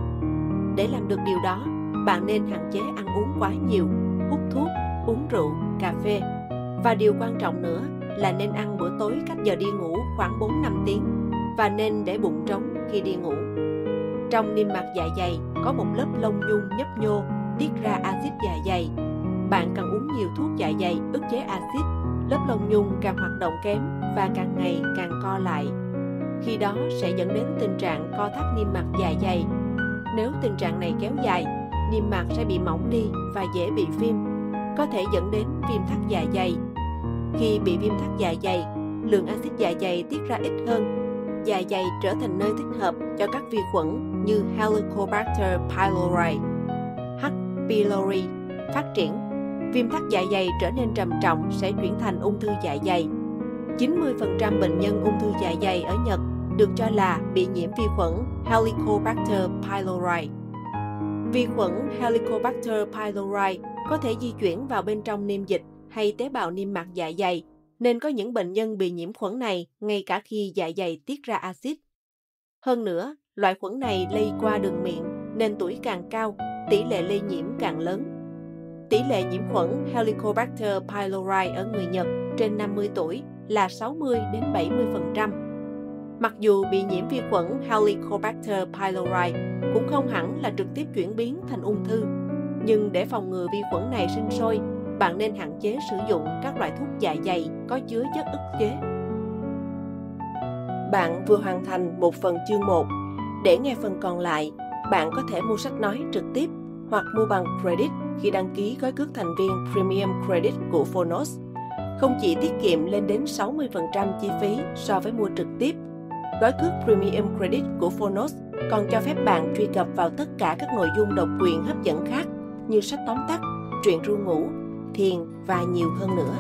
Speaker 1: Để làm được điều đó, bạn nên hạn chế ăn uống quá nhiều, hút thuốc, uống rượu, cà phê. Và điều quan trọng nữa là nên ăn bữa tối cách giờ đi ngủ khoảng 4-5 tiếng và nên để bụng trống khi đi ngủ. Trong niêm mạc dạ dày có một lớp lông nhung nhấp nhô tiết ra axit dạ dày. Bạn cần uống nhiều thuốc dạ dày ức chế axit, lớp lông nhung càng hoạt động kém và càng ngày càng co lại. Khi đó sẽ dẫn đến tình trạng co thắt niêm mạc dạ dày. Nếu tình trạng này kéo dài, niêm mạc sẽ bị mỏng đi và dễ bị viêm, có thể dẫn đến viêm thắt dạ dày. Khi bị viêm thắt dạ dày, lượng axit dạ dày tiết ra ít hơn. Dạ dày trở thành nơi thích hợp cho các vi khuẩn như Helicobacter pylori, H. pylori phát triển. Viêm thắt dạ dày trở nên trầm trọng sẽ chuyển thành ung thư dạ dày. 90% bệnh nhân ung thư dạ dày ở Nhật được cho là bị nhiễm vi khuẩn Helicobacter pylori. Vi khuẩn Helicobacter pylori có thể di chuyển vào bên trong niêm dịch hay tế bào niêm mạc dạ dày, nên có những bệnh nhân bị nhiễm khuẩn này ngay cả khi dạ dày tiết ra axit. Hơn nữa, loại khuẩn này lây qua đường miệng nên tuổi càng cao, tỷ lệ lây nhiễm càng lớn. Tỷ lệ nhiễm khuẩn Helicobacter pylori ở người Nhật trên 50 tuổi là 60 đến 70%. Mặc dù bị nhiễm vi khuẩn Helicobacter pylori cũng không hẳn là trực tiếp chuyển biến thành ung thư, nhưng để phòng ngừa vi khuẩn này sinh sôi, bạn nên hạn chế sử dụng các loại thuốc dạ dày có chứa chất ức chế. Bạn vừa hoàn thành một phần chương 1. Để nghe phần còn lại, bạn có thể mua sách nói trực tiếp hoặc mua bằng credit khi đăng ký gói cước thành viên Premium Credit của Phonos. Không chỉ tiết kiệm lên đến 60% chi phí so với mua trực tiếp, gói cước Premium Credit của Phonos còn cho phép bạn truy cập vào tất cả các nội dung độc quyền hấp dẫn khác như sách tóm tắt, truyện ru ngủ, thiền và nhiều hơn nữa.